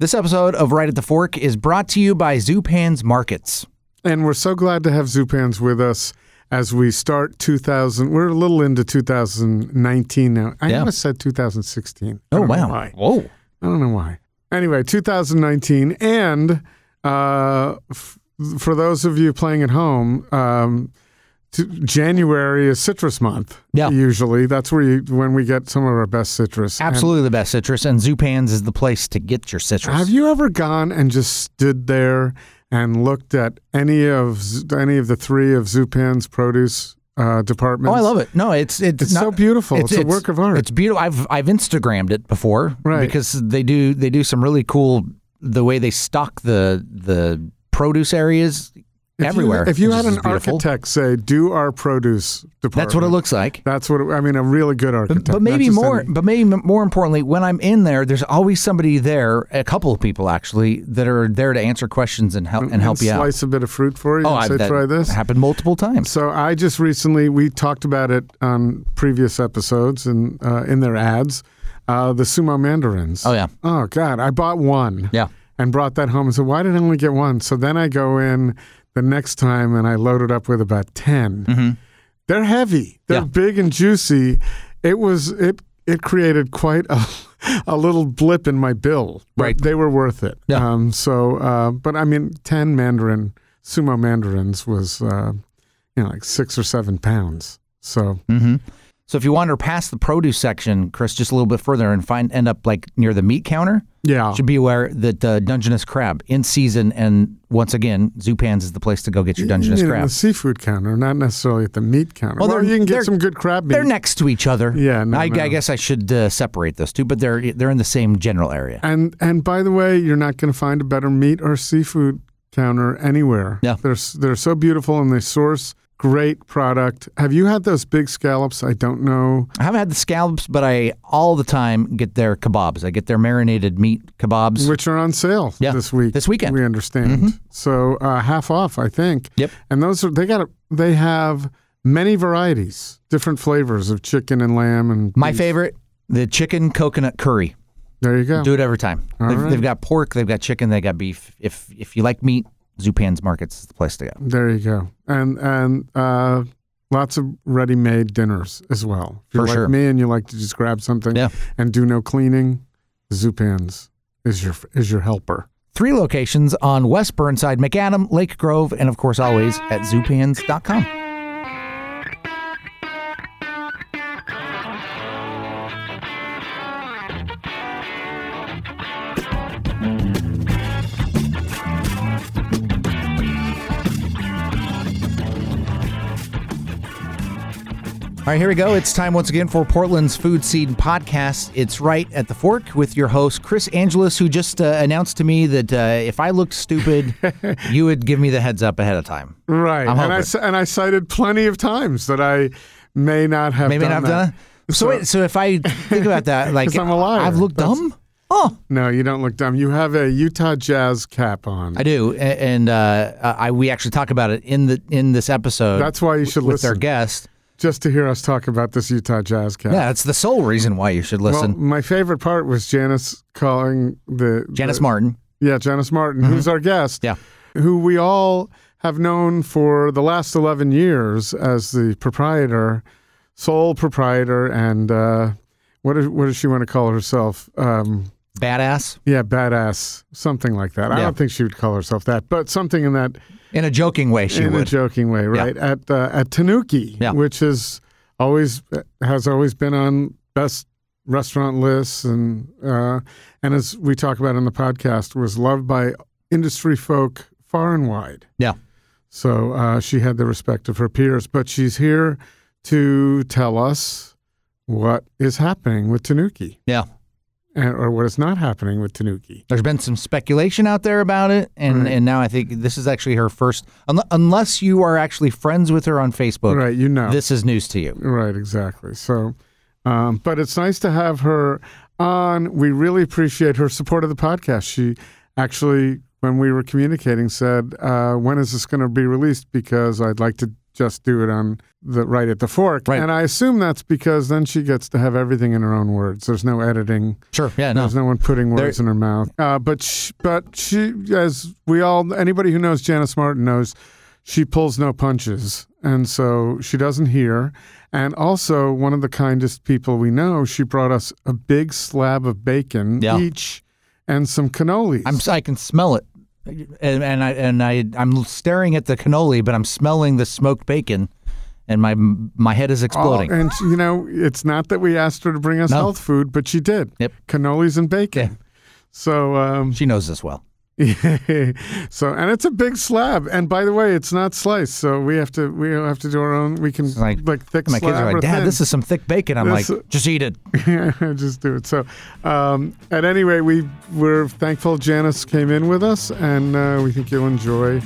This episode of Right at the Fork is brought to you by Zupan's Markets. And we're so glad to have Zupans with us as we start 2000. We're a little into 2019 now. I Yeah. almost said 2016. Oh, wow. Whoa. I don't know why. Anyway, 2019. And uh, f- for those of you playing at home, um, January is citrus month. Yeah. Usually. That's where you, when we get some of our best citrus. And Absolutely the best citrus, and Zupan's is the place to get your citrus. Have you ever gone and just stood there and looked at any of any of the three of Zupan's produce uh, Oh. I love it. No, it's it's, It's not, so beautiful. It's, a work of art. It's beautiful. I've I've Instagrammed it before, Right. Because they do they do some really cool the way they stock the the produce areas If you- everywhere. If you had an architect say, "Do our produce department," that's what it looks like. That's what it- I mean. A really good architect. But not maybe more. any- But maybe more importantly, when I'm in there, there's always somebody there, a couple of people actually, that are there to answer questions and help and help you out. slice a bit of fruit for you. Oh, and say, that "Try this." happened multiple times. So I just recently we talked about it on previous episodes and uh, in their ads. Uh, the sumo mandarins. Oh yeah, Oh God, I bought one. yeah. and brought that home and said, Why did I only get one? So then I go in the next time and I loaded up with about 10. They're heavy, they're Yeah. big and juicy. It was, it, it created quite a, a little blip in my bill, but Right. they were worth it. Yeah. Um, so, uh, but I mean, 10 mandarin, sumo mandarins was, uh, you know, like six or seven pounds. So, hmm So if you wander past the produce section, Chris, just a little bit further and find end up like near the meat counter, yeah. should be aware that uh, Dungeness crab in season, and once again, Zupan's is the place to go get your Dungeness You crab. the seafood counter, not necessarily at the meat counter. Well, Well, you can get some good crab meat. They're next to each other. Yeah, no, I, no. I guess I should uh, separate those two, but they're they're in the same general area. And and by the way, you're not going to find a better meat or seafood counter anywhere. Yeah. they're they're so beautiful and they source great product. Have you had those big scallops? I don't know. I haven't had the scallops, but I all the time get their kebabs. I get their marinated meat kebabs. Which are on sale Yeah, this week. this weekend. we understand. So uh, half off, I think. Yep. And those are they got a, they have many varieties, different flavors of chicken and lamb and My beef. favorite, the chicken coconut curry. There you go. Do it every time. They've, right. they've got pork, they've got chicken, they got beef. If if you like meat, Zupan's Markets is the place to go. There you go. And and uh, lots of ready-made dinners as well. If you're For like sure. me and you like to just grab something Yeah. and do no cleaning, Zupans is your is your helper. Three locations on West Burnside, Macadam, Lake Grove, and of course always at zupans.com. All right, here we go. It's time once again for Portland's Food Seed Podcast. It's right at the fork with your host, Chris Angelus, who just uh, announced to me that uh, if I looked stupid, you would give me the heads up ahead of time. Right. And I and I cited plenty of times that I may not have Maybe done not that. done. So, wait, so if I think about that, like I'm a liar. I've looked That's- dumb. Oh, No, you don't look dumb. You have a Utah Jazz cap on. I do, A- and uh, I we actually talk about it in the in this episode. That's why you should with our guest. Just to hear us talk about this Utah Jazz cap. Yeah, that's the sole reason why you should listen. Well, my favorite part was Janis calling the Janis the- Martin. Yeah, Janis Martin, who's our guest. Yeah. Who we all have known for the last 11 years as the proprietor, sole proprietor, and uh, what, is, what does she want to call herself? Um, Badass yeah, badass, something like that. I don't think she would call herself that, but something in that in a joking way, she in a would. joking way, right? At uh, at Tanuki, Yeah. which is always has always been on best restaurant lists, and uh, and as we talk about in the podcast, was loved by industry folk far and wide. Yeah. So uh, she had the respect of her peers, but she's here to tell us what is happening with Tanuki, Yeah. And, or what is not happening with Tanuki. There's been some speculation out there about it, and, Right. and now I think this is actually her first. un- Unless you are actually friends with her on Facebook, Right, you know. this is news to you. Right, exactly. So, um, but it's nice to have her on. We really appreciate her support of the podcast. She actually, when we were communicating, said, uh, "When is this going to be released?" Because I'd like to just do it on the right at the fork, Right. and I assume that's because then she gets to have everything in her own words. There's no editing. Sure. Yeah. No. There's no one putting There- words in her mouth. Uh, but sh but she, as we all, anybody who knows Janis Martin knows, she pulls no punches, and so she doesn't hear. And also, one of the kindest people we know, she brought us a big slab of bacon Yeah. each and some cannolis. I'm. I can smell it, and, and I and I I'm staring at the cannoli, but I'm smelling the smoked bacon, and my my head is exploding. Oh, and you know, it's not that we asked her to bring us No. health food, but she did. Yep. Cannolis and bacon. Yeah. So, um, she knows this well. so, and it's a big slab. And by the way, it's not sliced, so we have to we have to do our own. We can like- like, thick My kids are like, Dad, thin." this is some thick bacon. I'm This- like, just eat it. Yeah, just do it. So, um, at any rate, we we're thankful Janis came in with us, and uh, we think you'll enjoy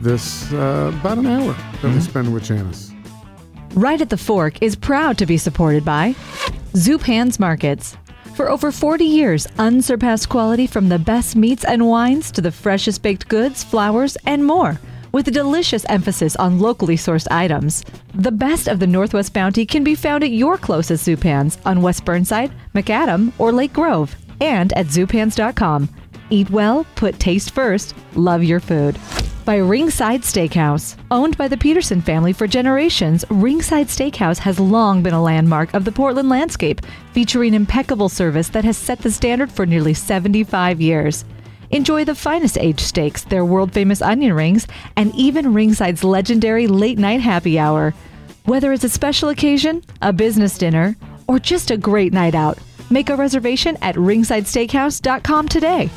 this uh, about an hour that we spend with Janis. Right at the Fork is proud to be supported by Zupan's Markets. For over 40 years, unsurpassed quality from the best meats and wines to the freshest baked goods, flowers, and more, with a delicious emphasis on locally sourced items. The best of the Northwest Bounty can be found at your closest Zupans on West Burnside, Macadam, or Lake Grove, and at zupans.com. Eat well, put taste first, love your food. By Ringside Steakhouse. Owned by the Peterson family for generations, Ringside Steakhouse has long been a landmark of the Portland landscape, featuring impeccable service that has set the standard for nearly 75 years. Enjoy the finest aged steaks, their world famous onion rings, and even Ringside's legendary late night happy hour. Whether it's a special occasion, a business dinner, or just a great night out, make a reservation at ringsidesteakhouse.com today.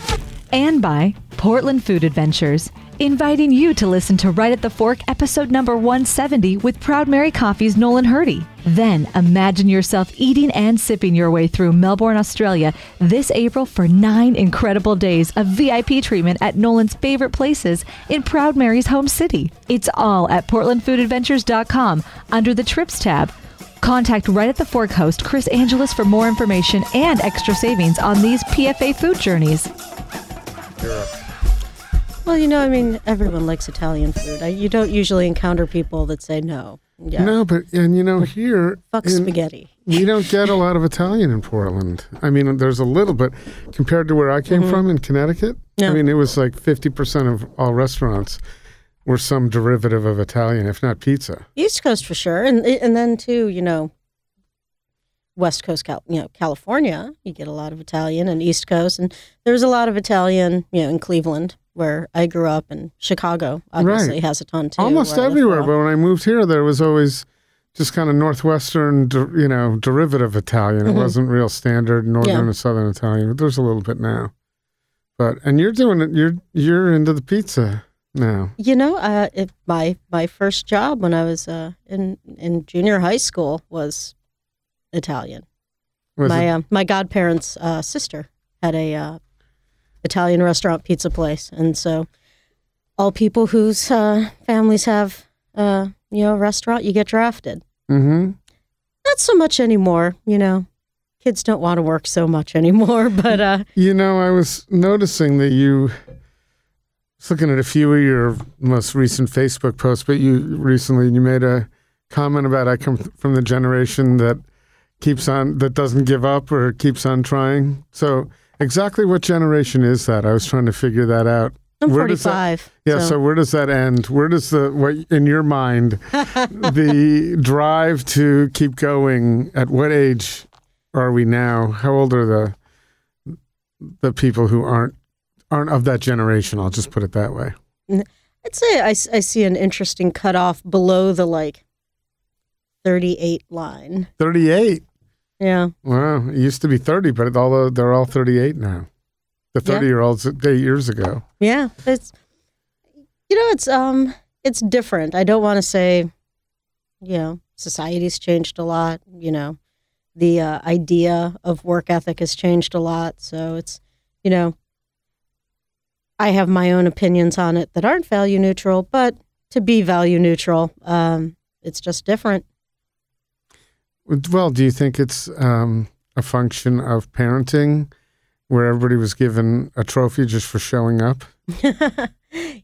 And by Portland Food Adventures, inviting you to listen to Right at the Fork episode number 170 with Proud Mary Coffee's Nolan Hirte. Then imagine yourself eating and sipping your way through Melbourne, Australia this April for nine incredible days of VIP treatment at Nolan's favorite places in Proud Mary's home city. It's all at portlandfoodadventures.com under the Trips tab. Contact Right at the Fork host Chris Angeles for more information and extra savings on these PFA food journeys. Well, you know, I mean, everyone likes Italian food. I, you don't usually encounter people that say no. Yeah, No, but and you know here fuck in- spaghetti. we don't get a lot of Italian in Portland. I mean, there's a little, but compared to where I came mm-hmm. from in Connecticut, I mean, it was like 50% of all restaurants were some derivative of Italian, if not pizza. East Coast for sure, and and then too, you know, West Coast, Cal, you know, California, you get a lot of Italian, and East Coast, and there's a lot of Italian, you know, in Cleveland where I grew up, and Chicago obviously Right. has a ton too. Almost where I lived everywhere, but when I moved here, there was always just kind of northwestern, you know, derivative Italian. It Mhm. wasn't real standard northern Yeah. and southern Italian. But there's a little bit now. But and you're doing it. You're you're into the pizza now. You know, uh, it, my my first job when I was uh, in in junior high school was Italian. Was my uh, my godparents' uh, sister had a uh, Italian restaurant pizza place, and so all people whose uh, families have uh, you know a restaurant, you get drafted. Mhm. Not so much anymore, you know. Kids don't want to work so much anymore, but uh, You know, I was noticing that you was looking at a few of your most recent Facebook posts, but you recently you made a comment about I come from the generation that keeps on that doesn't give up or keeps on trying. So exactly what generation is that? I was trying to figure that out. I'm Where does that- 45. Yeah, so. where does that end? Where does the what in your mind the drive to keep going at what age are we now? How old are the the people who aren't aren't of that generation? I'll just put it that way. I'd say I see an interesting cutoff below the like 38 line. 38. Yeah. Wow, it used to be 30, but although they're all 38 now. The Yeah. 30 year olds 8 years ago. Yeah, it's you know it's um it's different. I don't want to say you know society's changed a lot. You know the uh, idea of work ethic has changed a lot. So it's you know I have my own opinions on it that aren't value neutral, but to be value neutral, um, it's just different. Well, do you think it's um, a function of parenting where everybody was given a trophy just for showing up?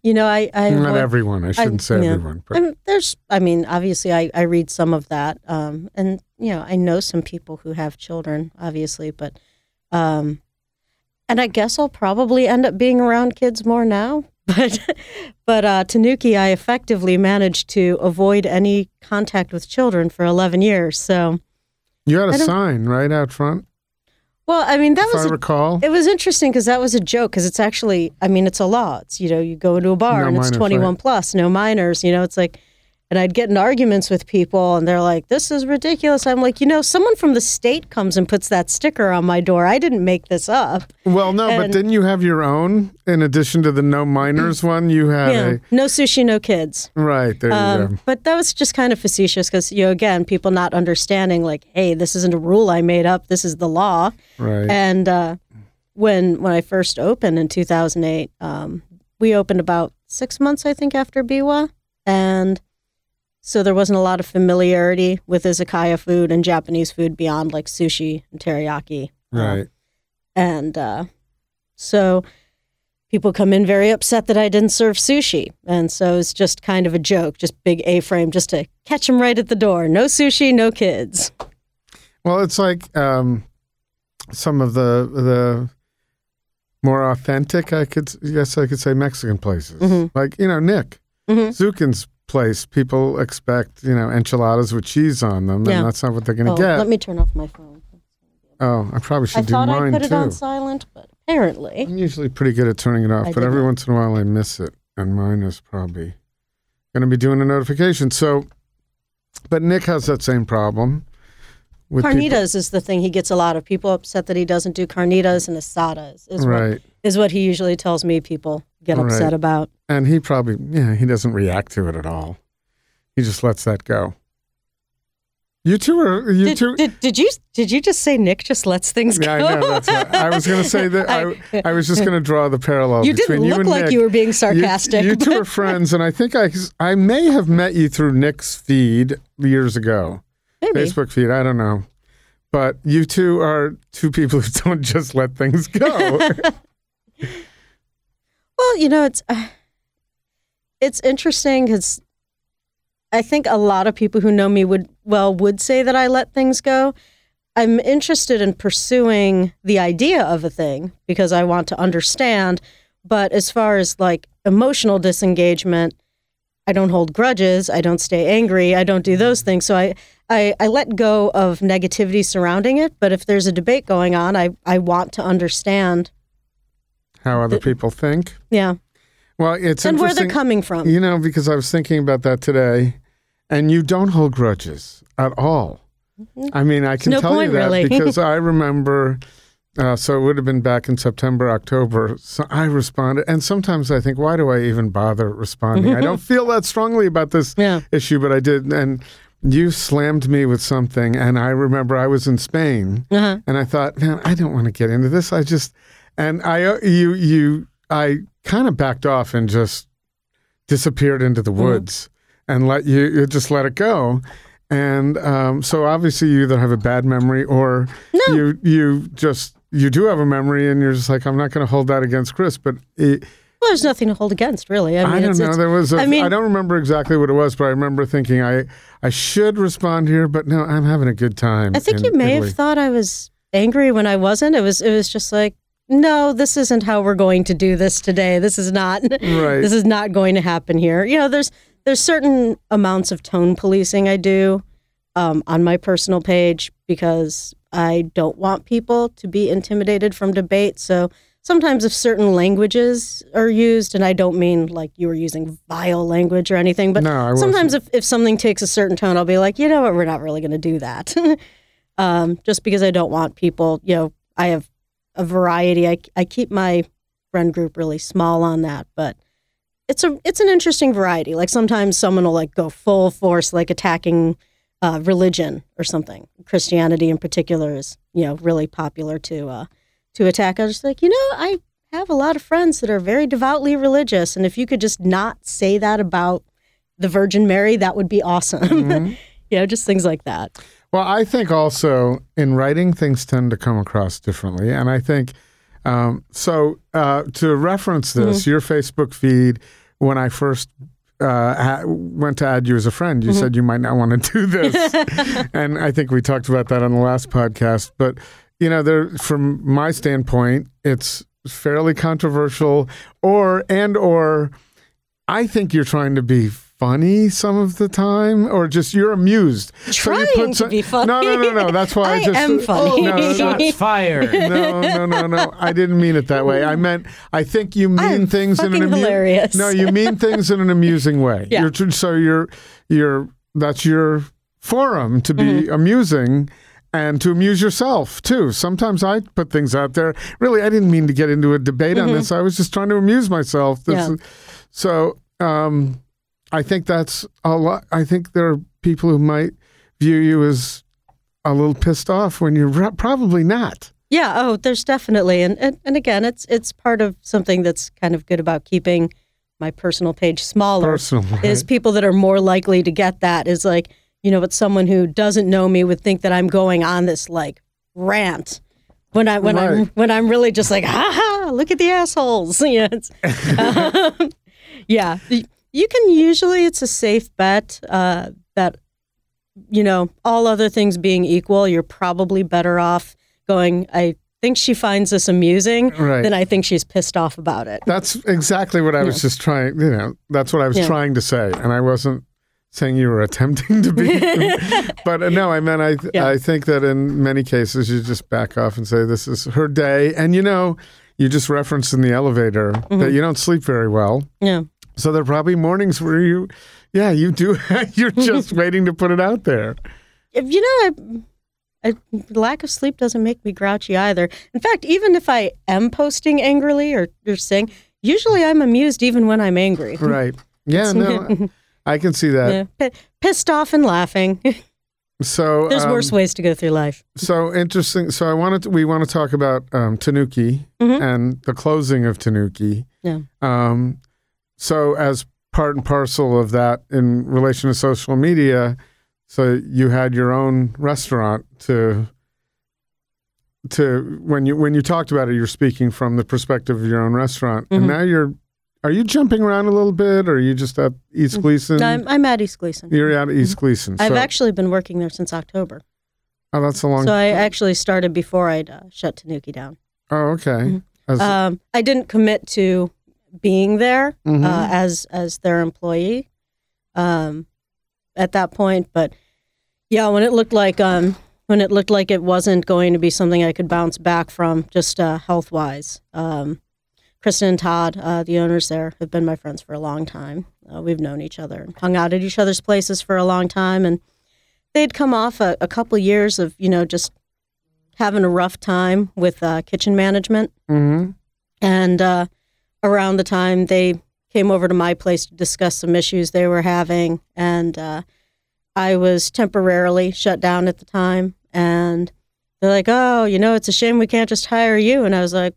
you know, I, I Not avoid- everyone. I shouldn't say yeah. everyone, but And there's, I mean, obviously, I, I read some of that, um, and you know, I know some people who have children, obviously, but, um, and I guess I'll probably end up being around kids more now. But, but uh, Tanuki, I effectively managed to avoid any contact with children for 11 years. So, you had a sign right out front, well, I mean, that if was I a recall. It was interesting because that was a joke because it's actually, I mean, it's a law. It's, you know, you go into a bar No and it's 21 right. plus, no minors, you know, it's like, and I'd get in arguments with people and they're like, this is ridiculous. I'm like, you know, someone from the state comes and puts that sticker on my door. I didn't make this up. well, no, but didn't you have your own in addition to the no minors one? You had Yeah. No sushi, no kids. right there. you go. Um, but that was just kind of facetious because, you know, again, people not understanding like, hey, this isn't a rule I made up. This is the law. Right. And uh, when when I first opened in 2008, um, we opened about six months, I think, after Biwa, and so there wasn't a lot of familiarity with izakaya food and Japanese food beyond like sushi and teriyaki. Um, right. and uh, so people come in very upset that I didn't serve sushi, and so it's just kind of a joke, just big A-frame, just to catch them right at the door. No sushi, no kids. Well, it's like um, some of the the more authentic, I could yes, I could say Mexican places, Mhm. like you know Nick Mhm. Zukin's place. People expect you know enchiladas with cheese on them, Yeah. and that's not what they're going to Oh, get. let me turn off my phone. oh, I probably should I do thought I mine put it too. on silent, but apparently. I'm usually pretty good at turning it off, I but every once in a while I miss it, and mine is probably going to be doing a notification. So, but Nick has that same problem. With people- Carnitas is the thing he gets a lot of people upset that he doesn't do carnitas and asadas is right? is what he usually tells me people get upset about. And he probably, yeah, he doesn't react to it at all. He just lets that go. You two are, you Did, two. did, did you did you just say Nick just lets things yeah, go? I know. That's what, I was going to say that. I, I was just going to draw the parallel you between didn't you look and like Nick. you were being sarcastic. You, two are friends, and I think I, I may have met you through Nick's feed years ago, Maybe. Facebook feed. I don't know, but you two are two people who don't just let things go. Well, you know, it's uh, it's interesting because I think a lot of people who know me would well would say that I let things go. I'm interested in pursuing the idea of a thing because I want to understand. But as far as like emotional disengagement, I don't hold grudges. I don't stay angry. I don't do those things. So I, I, I let go of negativity surrounding it. But if there's a debate going on, I, I want to understand. How other people think. Yeah. Well, it's and where they're coming from. You know, because I was thinking about that today, and you don't hold grudges at all. I mean, I can no tell point, you that really. because I remember. Uh, so it would have been back in September, October. So I responded, and sometimes I think, why do I even bother responding? I don't feel that strongly about this Yeah. issue, but I did. And you slammed me with something, and I remember I was in Spain, Uh-huh. and I thought, man, I don't want to get into this. I just, and I, uh, you, you, I kind of backed off and just disappeared into the woods and let you, you just let it go. And um, so obviously you either have a bad memory or No. you, you just, you do have a memory and you're just like, I'm not going to hold that against Chris. But it, Well, there's nothing to hold against, really. I I, don't it's, know. it's- There was, I I mean- I don't remember exactly what it was, but I remember thinking I, I should respond here, but no, I'm having a good time. I think in you may Italy. have thought I was angry when I wasn't. It was, it was just like, no, this isn't how we're going to do this today. This is not, Right. this is not going to happen here. You know, there's, there's certain amounts of tone policing I do um, on my personal page because I don't want people to be intimidated from debate. So sometimes if certain languages are used, and I don't mean like you were using vile language or anything, but No, sometimes if, if something takes a certain tone, I'll be like, you know what, we're not really going to do that. um, just because I don't want people, you know, I have a variety. I, I keep my friend group really small on that, but it's a it's an interesting variety. Like sometimes someone will like go full force, like attacking uh, religion or something. Christianity in particular is you know really popular to uh, to attack. I was just like, you know, I have a lot of friends that are very devoutly religious, and if you could just not say that about the Virgin Mary, that would be awesome. you know, just things like that. Well, I think also in writing, things tend to come across differently. And I think, um, so uh, to reference this, Mm-hmm. your Facebook feed when I first uh, went to add you as a friend, you said you might not want to do this, and I think we talked about that on the last podcast. But you know, there from my standpoint, it's fairly controversial, or and or I think you're trying to be funny some of the time, or just you're amused. So you Trying to be funny. No, no, no, no. That's why I, I just am funny. No, no, no. Shots fired. No, no, no, no. I didn't mean it that way. I meant I think you mean I'm things in an fucking amu- hilarious. No, you mean things in an amusing way. Yeah. You're so you're you're that's your forum to be Mm-hmm. amusing and to amuse yourself too. Sometimes I put things out there. Really, I didn't mean to get into a debate on this. I was just trying to amuse myself. This Mm-hmm. Yeah. is- so um, I think that's a lot. I think there are people who might view you as a little pissed off when you're re- probably not. Yeah. Oh, there's definitely, and, and and again, it's it's part of something that's kind of good about keeping my personal page smaller. Personal, Is people that are more likely to get that is like you know, but someone who doesn't know me would think that I'm going on this like rant when I when I'm when I'm really just like, ha ha, look at the assholes. Yeah, um, yeah. You can usually it's a safe bet uh, that you know, all other things being equal, you're probably better off going. I think she finds this amusing, Right. than I think she's pissed off about it. That's exactly what I was just trying. You know, that's what I was Yeah. trying to say, and I wasn't saying you were attempting to be. but uh, no, I meant I. Yeah. I think that in many cases you just back off and say this is her day, and you know, you just referenced in the elevator Mm-hmm. that you don't sleep very well. Yeah. So there are probably mornings where you, yeah, you do. you're just waiting to put it out there. If- you know, I, I, lack of sleep doesn't make me grouchy either. In fact, even if I am posting angrily or, or saying, usually I'm amused even when I'm angry. Right. Yeah. No, I can see that. Yeah, P- pissed off and laughing. So There's um, worse ways to go through life. So interesting. So I wanted to, we want to talk about um, Tanuki Mhm. and the closing of Tanuki. Yeah. Um, so as part and parcel of that in relation to social media, so you had your own restaurant to to when you when you talked about it, you're speaking from the perspective of your own restaurant, and Mhm. now you're are you jumping around a little bit, or are you just at East Glisan? No, I'm, I'm at East Glisan. you're at East Glisan. I've actually been working there since October. oh, that's a long. So I actually started before I'd uh, shut Tanuki down. oh, okay. As- Um, I didn't commit to being there Mhm. uh, as as their employee um, at that point, but yeah, when it looked like um, when it looked like it wasn't going to be something I could bounce back from, just uh, health wise. Um, Kristen and Todd, uh, the owners there, have been my friends for a long time. Uh, we've known each other and hung out at each other's places for a long time, and they'd come off a, a couple years of you know just having a rough time with uh, kitchen management. mhm. And uh, around the time they came over to my place to discuss some issues they were having, and uh, I was temporarily shut down at the time. And they're like, "Oh, you know, it's a shame we can't just hire you." And I was like,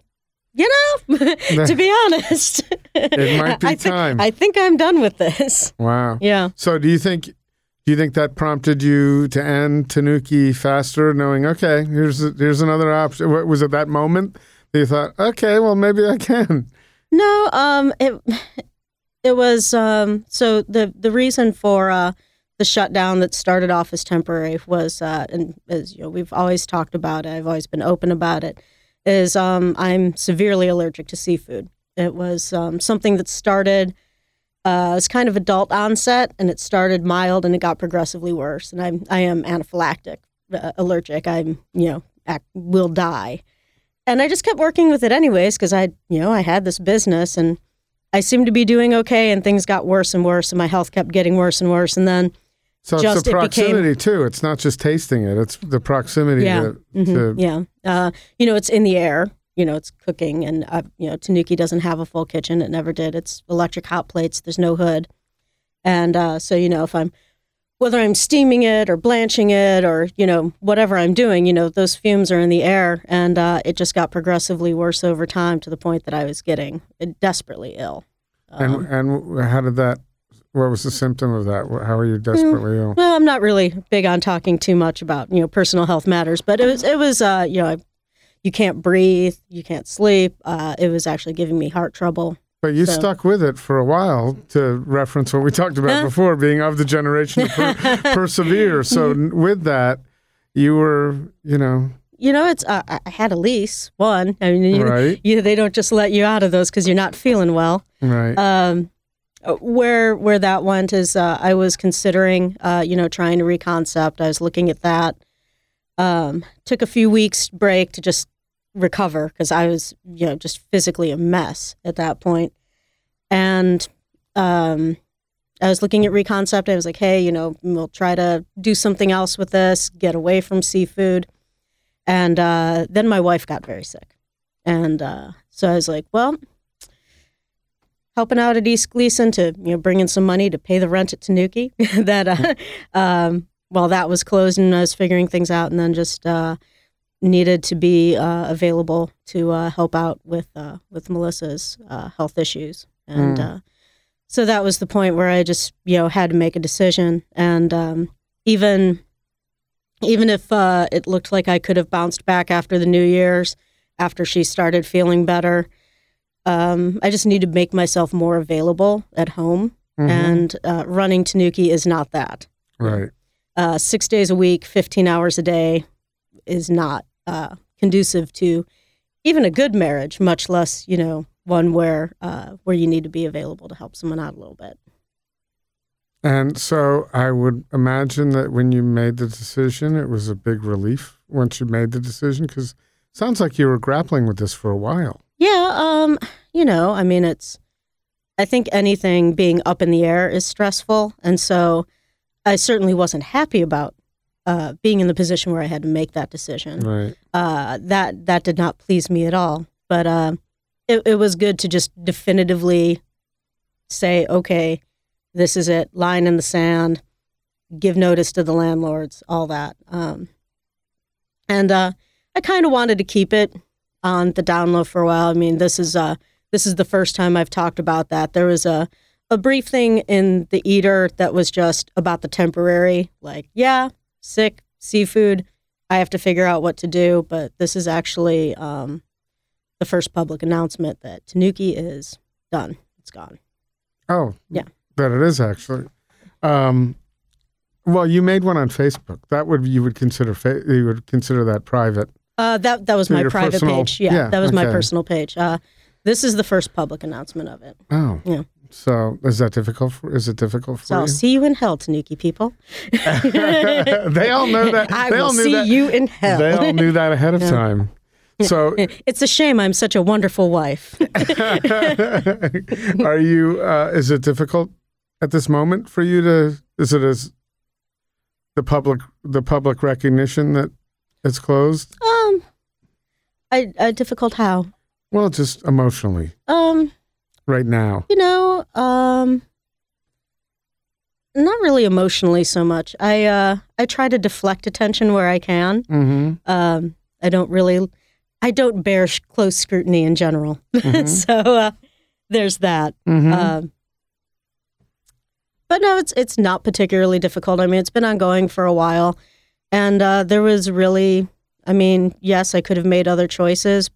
"You know, to be honest, It might be I think, time. I think I'm done with this." Wow. Yeah. So do you think do you think that prompted you to end Tanuki faster, knowing okay, here's here's another option? What, was it that moment that you thought, okay, well maybe I can? No, um, it it was um, so the the reason for uh, the shutdown that started off as temporary was, uh, and as you know, we've always talked about it. I've always been open about it. Is um, I'm severely allergic to seafood. It was um, something that started uh, as kind of adult onset, and it started mild, and it got progressively worse. And I'm I am anaphylactic, uh, allergic. I'm you know ac will die and I just kept working with it anyways because I, you know, I had this business and I seemed to be doing okay, and things got worse and worse, and my health kept getting worse and worse, and then So Just it's the it became- proximity too. It's not just tasting it; it's the proximity. Yeah. To, Mhm. to- yeah, uh, you know, it's in the air. You know, it's cooking, and uh, you know, Tanuki doesn't have a full kitchen; it never did. It's electric hot plates. There's no hood, and uh, so you know, if I'm whether I'm steaming it or blanching it or you know whatever I'm doing, you know, those fumes are in the air, and uh, it just got progressively worse over time to the point that I was getting desperately ill. Um, and and how did that? What was the symptom of that? How are you desperately ill? Well, I'm not really big on talking too much about you know personal health matters, but it was it was uh, you know you can't breathe, you can't sleep. Uh, it was actually giving me heart trouble. But you So- stuck with it for a while to reference what we talked about before, being of the generation to per- persevere. So with that, you were, you know, You know, it's uh, I I had a lease one. I mean, you, Right. you, they don't just let you out of those because you're not feeling well. right. Um, uh, where where that went is uh, I was considering, uh, you know, trying to reconcept. I was looking at that. Um, took a few weeks break to just recover because I was, you know, just physically a mess at that point. And um, I was looking at reconcept. I was like, hey, you know, we'll try to do something else with this, get away from seafood. And uh, then my wife got very sick, and uh, so I was like, well helping out at East Glisan to you know bring in some money to pay the rent at Tanuki. that uh, um, while that was closed and I was figuring things out, and then just uh, needed to be uh, available to uh, help out with uh, with Melissa's uh, health issues, and Mm. uh, so that was the point where I just you know had to make a decision, and um, even even if uh, it looked like I could have bounced back after the New Year's, after she started feeling better um, I just need to make myself more available at home. Mhm. And uh, running Tanuki is not that. right. Uh, six days a week, 15 hours a day is not uh, conducive to even a good marriage, much less, you know, one where uh, where you need to be available to help someone out a little bit. And so I would imagine that when you made the decision, it was a big relief once you made the decision because sounds like you were grappling with this for a while. Yeah, um, you know, I mean, it's. I think anything being up in the air is stressful, and so I certainly wasn't happy about uh, being in the position where I had to make that decision. Right. Uh, that that did not please me at all. But uh, it it was good to just definitively say, okay, this is it, line in the sand, give notice to the landlords, all that. Um, and uh, I kind of wanted to keep it on the down low for a while. I mean, this is uh, this is the first time I've talked about that. There was a a brief thing in the eater that was just about the temporary, like, yeah, sick, seafood. I have to figure out what to do, but this is actually um, the first public announcement that Tanuki is done. It's gone. Oh, Yeah. That it is actually. Um, well, you made one on Facebook. That would you would consider fa- you would consider that private. Uh, that that was So my private personal- page. Yeah, yeah, that was my personal page. Uh, this is the first public announcement of it. Oh, Yeah. So is that difficult? For, is it difficult for So I'll see you in hell, Tanuki people. they all know that. I they will all knew see that. you in hell. They all knew that ahead of time. So, it's a shame I'm such a wonderful wife. are you? Uh, is it difficult at this moment for you to? Is it as the public the public recognition that it's closed? um, I, I difficult how? Well, just emotionally Um, right now. you know, um, not really emotionally so much. I uh, I try to deflect attention where I can. Mm-hmm. Um, I don't really, I don't bear sh- close scrutiny in general. Mhm. so uh, there's that. Mm-hmm. Um, but no, it's it's not particularly difficult. I mean, it's been ongoing for a while, and uh, there was really, I mean, yes, I could have made other choices,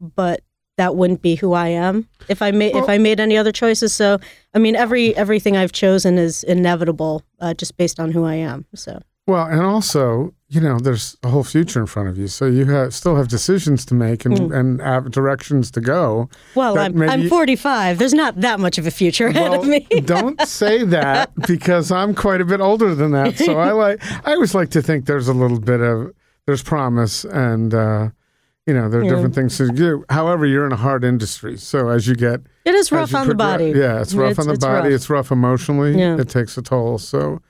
but that wouldn't be who I am if I made if I made any other choices. So, I mean, every everything I've chosen is inevitable, uh, just based on who I am. So, Well, and also, you know, there's a whole future in front of you, so you have still have decisions to make and, Mm. and have directions to go. well, I'm maybe- I'm 45. There's not that much of a future ahead Well, of me. don't say that because I'm quite a bit older than that. So I like I always like to think there's a little bit of there's promise and uh, you know there are Yeah. different things to do. However, you're in a hard industry, so as you get It is rough on the body. Yeah, it's rough It's- on the it's body. rough. It's rough emotionally. Yeah. It takes a toll. So,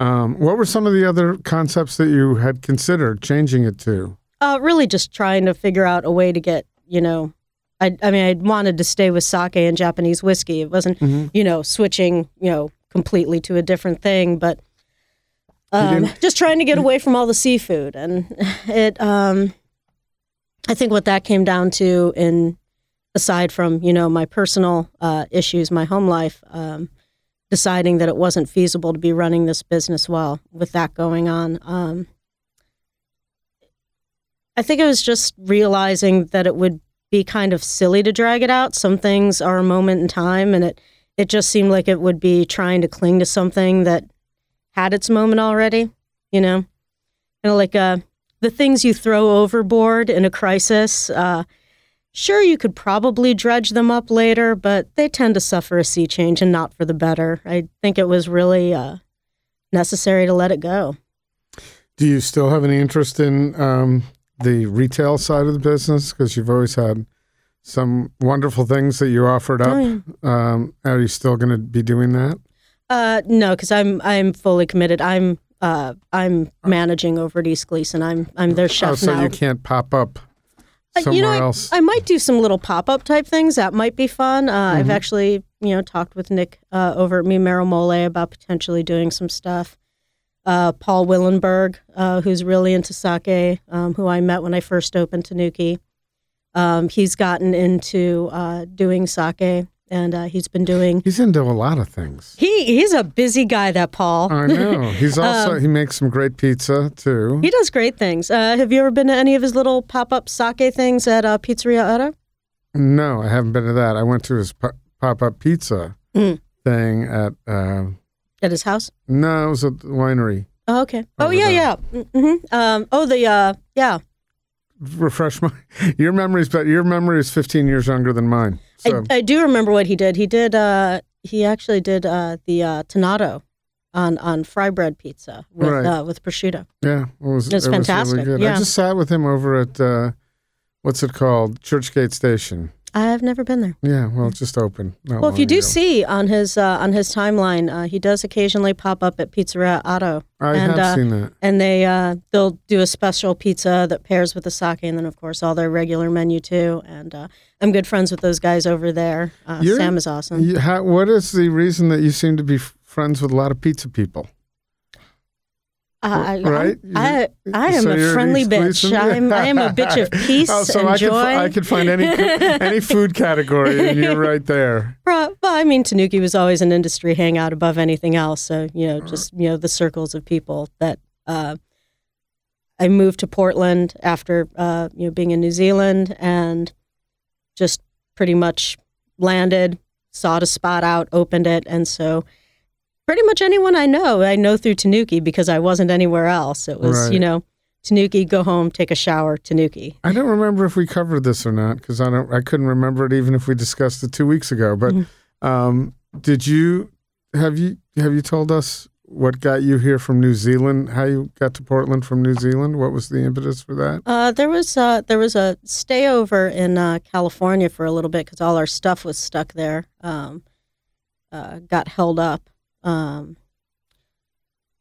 um, what were some of the other concepts that you had considered changing it to? Uh, really, just trying to figure out a way to get you know, I I mean, I wanted to stay with sake and Japanese whiskey. It wasn't Mhm. you know switching you know completely to a different thing, but um, just trying to get away from all the seafood, and it. Um, I think what that came down to, in aside from you know my personal uh, issues, my home life, um, deciding that it wasn't feasible to be running this business well with that going on. Um, I think it was just realizing that it would be kind of silly to drag it out. Some things are a moment in time, and it it just seemed like it would be trying to cling to something that had its moment already. You know, kind of like uh, the things you throw overboard in a crisis. Uh, sure, you could probably dredge them up later, but they tend to suffer a sea change and not for the better. I think it was really uh, necessary to let it go. Do you still have any interest in um, the retail side of the business? Because you've always had some wonderful things that you offered up. Oh, yeah. um, are you still going to be doing that? Uh, no, because I'm I'm fully committed. I'm uh, I'm managing over at East Glisan. I'm I'm their chef oh, so now. you can't pop up Uh, somewhere you know, I, else. I might do some little pop up type things. That might be fun. Uh, Mm-hmm. I've actually, you know, talked with Nick uh, over at Me Mole about potentially doing some stuff. Uh, Paul Willenborg, uh, who's really into sake, um, who I met when I first opened Tanuki. Um, he's gotten into uh, doing sake, and uh, he's been doing. He's into a lot of things. He he's a busy guy. That Paul. I know. He's also Um, he makes some great pizza too. He does great things. Uh, have you ever been to any of his little pop up sake things at uh, Pizzeria Otto? No, I haven't been to that. I went to his pop up pizza Mm. thing at. Uh, At his house? no, it was at the winery. Oh, okay. Oh, yeah, there. yeah. Mm-hmm. Um, oh, the, uh, yeah. Refresh my your memories, but your memory is 15 years younger than mine. So I, I do remember what he did. He did, uh, he actually did uh, the uh, Tonato on, on fry bread pizza with, Right. uh, with prosciutto. yeah, it was, It was it really fantastic, good. yeah. I just sat with him over at uh, what's it called, Churchgate Station. I've never been there. Yeah, well, it just open. Well, if you do ago. see on his uh, on his timeline, uh, he does occasionally pop up at Pizzeria Otto, I and, have uh, seen that. and they uh, they'll do a special pizza that pairs with the sake, and then of course all their regular menu too. And uh, I'm good friends with those guys over there. Uh, Sam is awesome. You, how, what is the reason that you seem to be friends with a lot of pizza people? I, right? I, I am So a friendly bitch. I'm, I am a bitch of peace oh, so and I joy. Could, I could find any any food category, and you're right there. Right. Well, I mean, Tanuki was always an industry hangout above anything else. So, you know, just, you know, the circles of people that uh, I moved to Portland after, uh, you know, being in New Zealand and just pretty much landed, sought a spot out, opened it. And so pretty much anyone I know, I know through Tanuki because I wasn't anywhere else. It was, Right. you know, Tanuki, go home, take a shower, Tanuki. I don't remember if we covered this or not because I don't. I couldn't remember it even if we discussed it two weeks ago. But Mm-hmm. um, did you have you have you told us what got you here from New Zealand? How you got to Portland from New Zealand? What was the impetus for that? Uh, there was uh, there was a stayover in uh, California for a little bit because all our stuff was stuck there. Um, uh, got held up, um,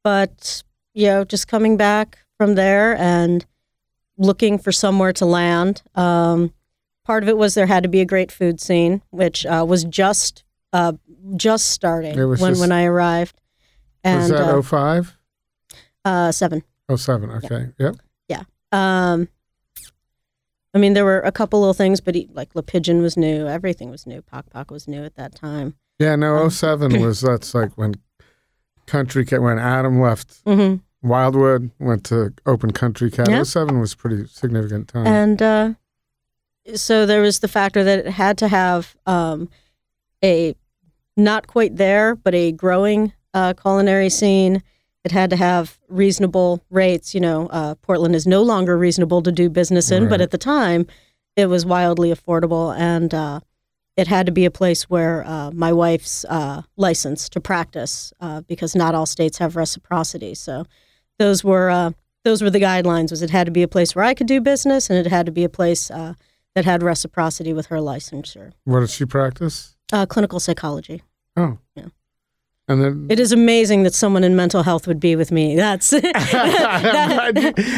but you know, just coming back from there and looking for somewhere to land. Um, part of it was there had to be a great food scene, which uh, was just uh, just starting when just- when I arrived. was And that uh, 05? uh, seven. 07, Okay. Yep. Yeah. Um, I mean, there were a couple little things, but he, like La Pigeon was new. Everything was new. Pok Pok was new at that time. Yeah. No. Um, 07 was that's like when country Cat when Adam left hmm Wildwood went to Open Country Cat. Yeah. 07 was a pretty significant time. And uh, so there was the factor that it had to have um, a not quite there, but a growing uh, culinary scene. It had to have reasonable rates. You know, uh, Portland is no longer reasonable to do business in, but at the time, it was wildly affordable, and uh, it had to be a place where uh, my wife's uh, license to practice, uh, because not all states have reciprocity. So those were uh, those were the guidelines. Was it had to be a place where I could do business, and it had to be a place uh, that had reciprocity with her licensure. what did she practice? Uh, clinical psychology. Oh. Yeah. And then It is amazing that someone in mental health would be with me. That's I'm glad.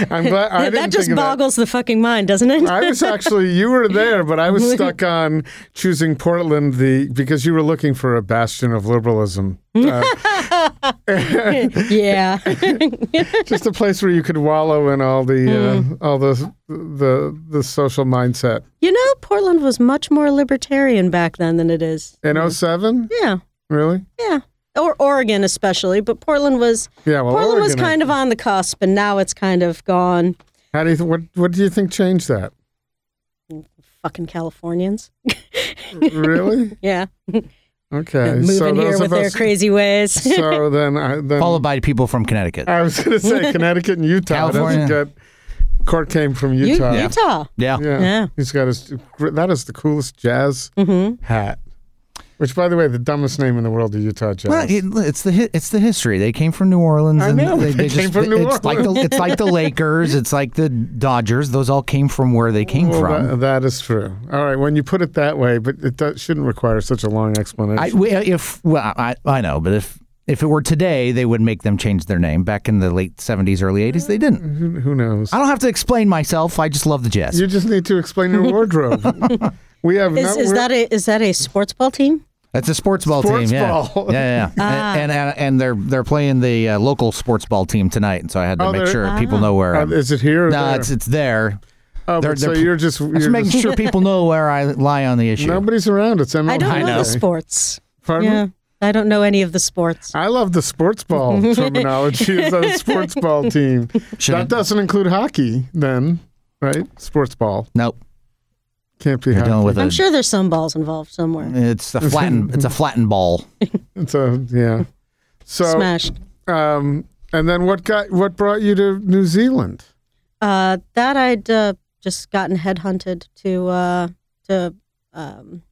I'm glad. I that just of that. boggles the fucking mind, doesn't it? I was actually you were there, but I was stuck on choosing Portland the because you were looking for a bastion of liberalism, uh, yeah. just a place where you could wallow in all the Hmm. uh, all the the the social mindset. you know, Portland was much more libertarian back then than it is. In 07? Yeah. really? Yeah. Or Oregon especially, but Portland was Yeah. Well, Portland was Oregon, kind of on the cusp and now it's kind of gone How do you th- what What do you think changed that? fucking Californians. really? Yeah, Okay. moving so here with of their crazy ways. So then, I, then Followed by people from Connecticut. I was going to say Connecticut and Utah. California. Get. Cort came from U- Utah. Utah. Yeah. Yeah. Yeah. He's got his. That is the coolest jazz Mm-hmm. hat. Which, by the way, the dumbest name in the world, the Utah Jazz. Well, it, it's the it's the history. They came from New Orleans. I and know, They, they came just, from New it's like the it's like the Lakers. It's like the Dodgers. Those all came from where they came Well, from. that- that is true. All right, when you put it that way, but it does, shouldn't require such a long explanation. I, we- if well, I, I know, but if if it were today, they would make them change their name. Back in the late seventies, early eighties, they didn't. Uh, who, who knows? I don't have to explain myself. I just love the Jazz. You just need to explain your wardrobe. we have. Is, not, is that a is that a sports ball team? That's a sports ball Sports team. Yeah, ball. yeah, yeah. Ah. And, and and they're they're playing the uh, local sports ball team tonight, and so I had to Oh, make they're- sure people know where. Uh, is it here? No, there? it's it's there. oh, they're- so they're- you're just. You're just making just sure people know where I lie on the issue. nobody's around. It's MLB. I don't I know, know. the sports. Pardon? Yeah, I don't know any of the sports. I love the sports ball terminology. It's a sports ball team. Should that doesn't include hockey, then, right? Sports ball Nope. Can't be You're dealing with I'm a. sure there's some balls involved somewhere. It's a flattened. it's a flattened ball. It's a yeah. So Smashed. Um, and then what got what brought you to New Zealand? Uh, that I'd uh, just gotten headhunted to uh, to um,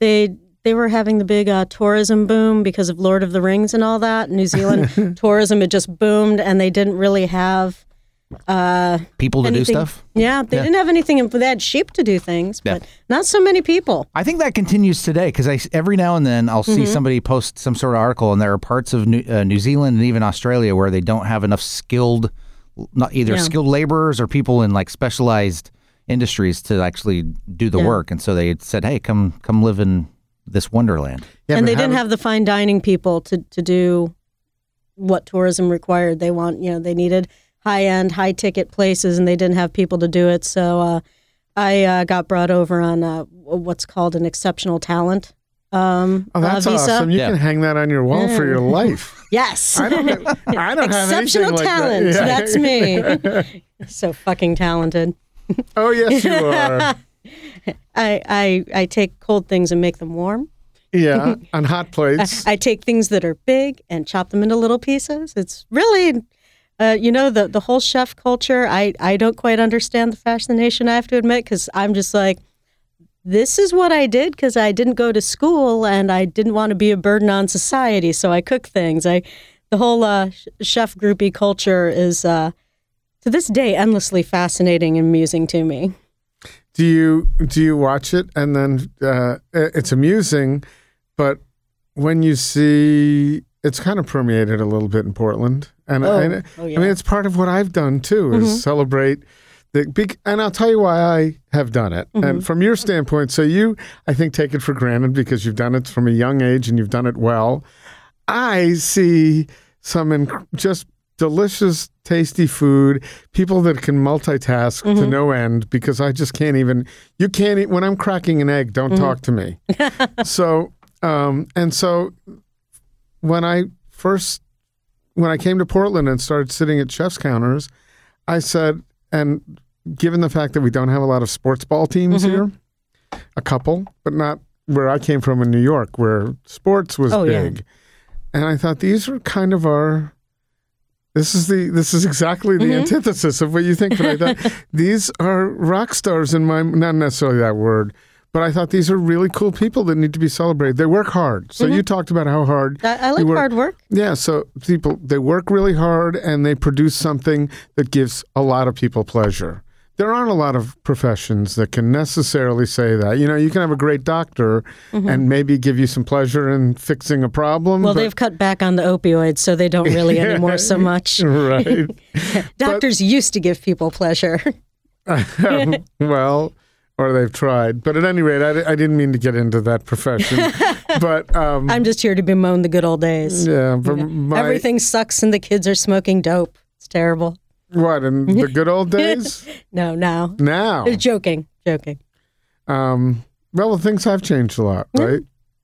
they they were having the big uh, tourism boom because of Lord of the Rings and all that. New Zealand tourism had just boomed, and they didn't really have. Uh, People to anything- do stuff. Yeah, they Yeah. didn't have anything. They had sheep to do things, Yeah. but not so many people. I think that continues today because I every now and then I'll Mm-hmm. see somebody post some sort of article, and there are parts of New, uh, New Zealand and even Australia where they don't have enough skilled, not either Yeah. skilled laborers or people in like specialized industries to actually do the Yeah. work, and so they said, "Hey, come come live in this wonderland." Yeah, and they didn't do- have the fine dining people to, to do what tourism required. They want, you know, they needed high end, high ticket places, and they didn't have people to do it. So uh, I uh, got brought over on uh, what's called an exceptional talent um, Oh, that's uh, visa. awesome! You Yeah. can hang that on your wall for your life. Yes, I don't. Have, I don't have exceptional anything like talent. That. Yeah. That's me. so fucking talented. Oh yes, you are. I, I I take cold things and make them warm. Yeah, on hot plates. I take things that are big and chop them into little pieces. It's really, uh, you know, the the whole chef culture. I I don't quite understand the fascination. I have to admit, because I'm just like, this is what I did because I didn't go to school and I didn't want to be a burden on society. So I cook things. I the whole uh, chef groupie culture is uh, to this day endlessly fascinating and amusing to me. do you do you watch it and then uh, it's amusing, but when you see it's kind of permeated a little bit in Portland, and, Oh, and oh, I mean it's part of what I've done too is mm-hmm. celebrate. The big, and I'll tell you why I have done it. And mm-hmm. from your standpoint, so you, I think, take it for granted because you've done it from a young age and you've done it well. I see some inc- just delicious, tasty food, people that can multitask to mm-hmm. no end because I just can't even, you can't, e- when I'm cracking an egg, don't talk to me. so, um, and so when I first, when I came to Portland and started sitting at chef's counters, I said, and given the fact that we don't have a lot of sports ball teams mm-hmm. here, a couple, but not where I came from in New York, where sports was Oh, yeah. big. And I thought these are kind of our. This is the this is exactly the mm-hmm. antithesis of what you think. But I thought these are rock stars in my not necessarily that word, but I thought these are really cool people that need to be celebrated. They work hard. So you mm-hmm. talked about how hard I, I like work. hard work. Yeah, so people they work really hard and they produce something that gives a lot of people pleasure. There aren't a lot of professions that can necessarily say that. You know, you can have a great doctor mm-hmm. and maybe give you some pleasure in fixing a problem. Well, but- they've cut back on the opioids, so they don't really anymore so much. right. Doctors used to give people pleasure. well, or they've tried. But at any rate, I, I didn't mean to get into that profession. but um, I'm just here to bemoan the good old days. yeah, but my, Everything sucks and the kids are smoking dope. It's terrible. what in the good old days? No, no. now, Joking, joking. um, well, things have changed a lot, right?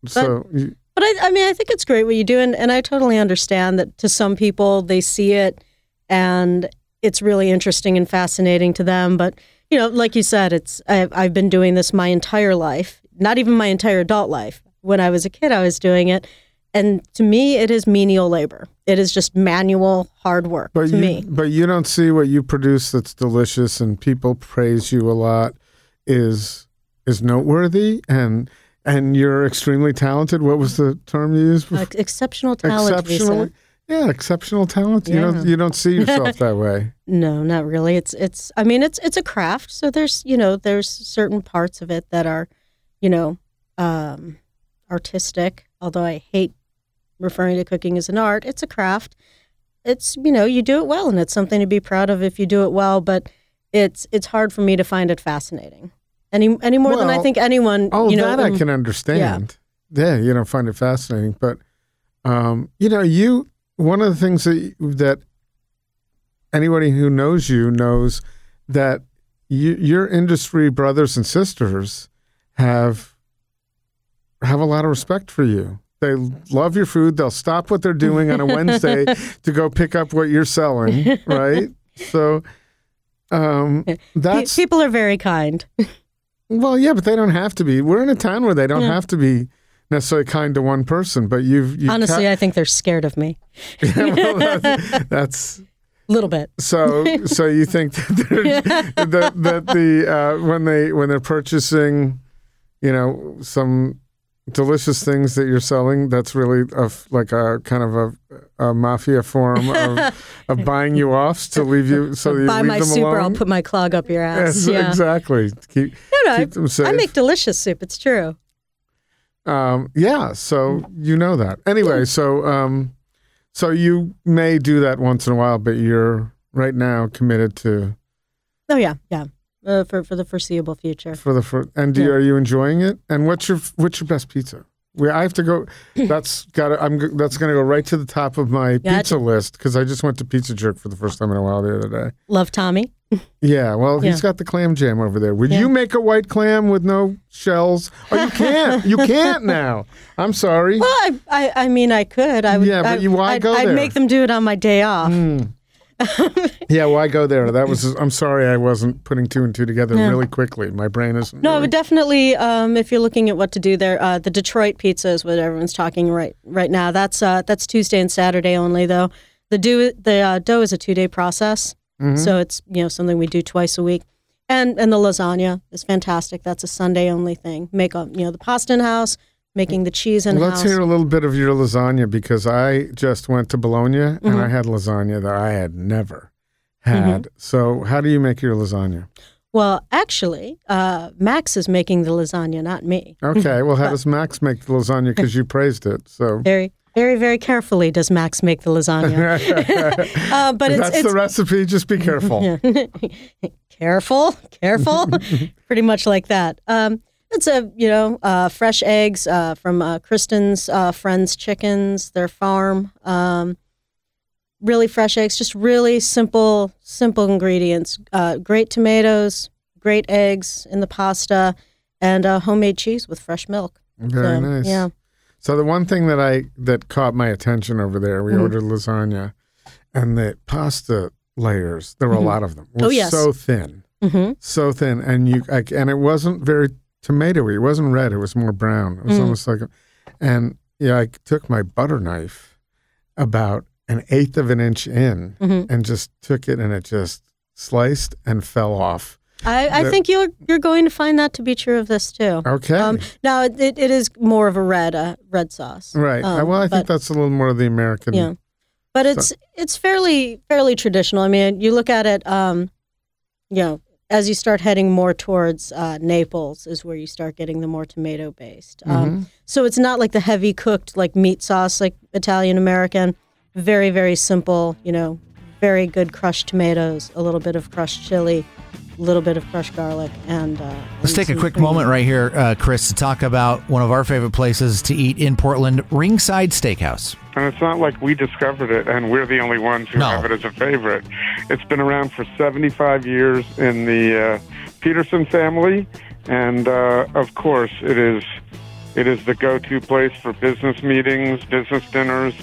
So you- But I, I mean, I think it's great what you do, and, and I totally understand that to some people they see it and it's really interesting and fascinating to them. But you know, like you said, it's I've, I've been doing this my entire life, not even my entire adult life. When I was a kid, I was doing it, and to me, it is menial labor. It is just manual hard work But to you, me. but you don't see what you produce that's delicious and people praise you a lot is is noteworthy and and you're extremely talented. What was the term you used? Uh, exceptional talent. Exceptional. Yeah, exceptional talent. You don't you don't see yourself that way. No, not really. It's it's. I mean, it's it's a craft. So there's you know there's certain parts of it that are, you know, um, artistic. Although I hate referring to cooking as an art, it's a craft. It's you know you do it well, and it's something to be proud of if you do it well. But it's it's hard for me to find it fascinating any any more than I think anyone. Oh, you know, that I um, can understand. Yeah. you don't find it fascinating, but um, you know, you one of the things that that anybody who knows you knows that you, your industry brothers and sisters have have a lot of respect for you. They love your food. They'll stop what they're doing on a Wednesday to go pick up what you're selling, right? So um, that's people are very kind. well, yeah, but they don't have to be. We're in a town where they don't Yeah. have to be necessarily kind to one person. But you've, you've Honestly, I think they're scared of me kept- well, that's, that's a little bit. so. So you think that, they're- that, that the uh, when they when they're purchasing, you know, some delicious things that you're selling, that's really a like a kind of a, a mafia form of, of buying you off to leave you so you Buy my soup, or I'll put my clog up your ass. Yes, yeah. exactly. Keep, No, no, keep them safe. I make delicious soup. It's true. Um, yeah, so you know that. Anyway, so um, so you may do that once in a while, but you're right now committed to Oh yeah, yeah. Uh, for for the foreseeable future. for the for, and do you, Yeah. are you enjoying it? And what's your what's your best pizza? We, I have to go. That's got. I'm. g- That's going to go right to the top of my Gotcha. pizza list because I just went to Pizza Jerk for the first time in a while the other day. Love Tommy. Yeah, well, he's got the clam jam over there. Would Yeah. you make a white clam with no shells? Oh, you can't. you can't now. I'm sorry. Well, I, I, I mean, I could. I would. Yeah, but I, you- why I'd, go I'd there? make them do it on my day off. Yeah, why go there? That was. I'm sorry, I wasn't putting two and two together Yeah. really quickly. My brain isn't. No, really- would definitely. Um, if you're looking at what to do there, uh, the Detroit pizza is what everyone's talking right right now. That's uh, that's Tuesday and Saturday only, though. The do the uh, dough is a two day process, Mm-hmm. so it's you know something we do twice a week. And and the lasagna is fantastic. That's a Sunday only thing. Make a you know the pasta in house, making the cheese in Let's house. hear a little bit of your lasagna because I just went to Bologna and Mm-hmm. I had lasagna that I had never had. So, how do you make your lasagna? Well, actually, uh, Max is making the lasagna, not me. Okay, well, how does Max make the lasagna? Because you praised it. So, Very, very, very carefully does Max make the lasagna. uh, but it's, that's it's the recipe. Just be careful. careful, careful, pretty much like that. Um, it's a you know uh, fresh eggs uh, from uh, Kristen's uh, friends' chickens, their farm. Um, really fresh eggs, just really simple, simple ingredients. Uh, great tomatoes, great eggs in the pasta, and uh, homemade cheese with fresh milk. Very So, nice. Yeah. So the one thing that I that caught my attention over there, Mm-hmm. we ordered lasagna, and the pasta layers. There were a lot of them. Were Oh, yes. so thin, hmm so thin, and you I, and it wasn't very tomatoey. It wasn't red. It was more brown. It was Mm. almost like, a, and yeah, I took my butter knife about an eighth of an inch in Mhm. and just took it, and it just sliced and fell off. I, I think you're you're going to find that to be true of this too. Okay. Um, now it, it, is more of a red uh, red sauce, Right. Um, well, I think that's a little more of the American. Yeah, but it's it's fairly fairly traditional. I mean, you look at it, um, you know, as you start heading more towards uh, Naples, is where you start getting the more tomato based. Mm-hmm. Um, so it's not like the heavy cooked like meat sauce like Italian American. Very very simple. You know, very good crushed tomatoes, a little bit of crushed chili, a little bit of crushed garlic, and uh, Let's and take a quick cream. moment right here, uh, Chris, to talk about one of our favorite places to eat in Portland, Ringside Steakhouse. And it's not like we discovered it and we're the only ones who No. have it as a favorite. It's been around for 75 years in the uh, Peterson family. And uh, of course, it is It is the go-to place for business meetings, business dinners,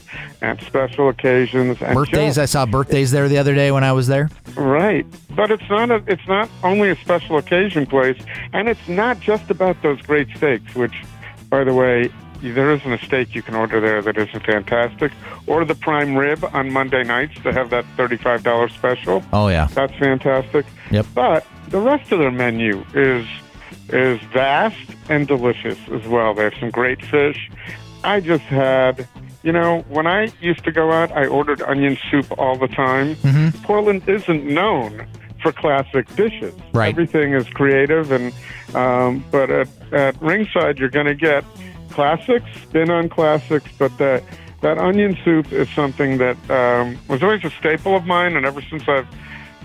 and special occasions. And Birthdays. I saw birthdays there the other day when I was there. Right, but it's not a, it's not only a special occasion place, and it's not just about those great steaks. Which, by the way, there isn't a steak you can order there that isn't fantastic. Or the prime rib on Monday nights to have that thirty-five dollars special. Oh yeah. That's fantastic. Yep. But the rest of their menu is is vast and delicious as well. They have some great fish. I just had, you know, when I used to go out, I ordered onion soup all the time. Mm-hmm. Portland isn't known for classic dishes. Right. Everything is creative, and um, but at, at Ringside, you're going to get classics, spin on classics, but that that onion soup is something that um, was always a staple of mine, and ever since I've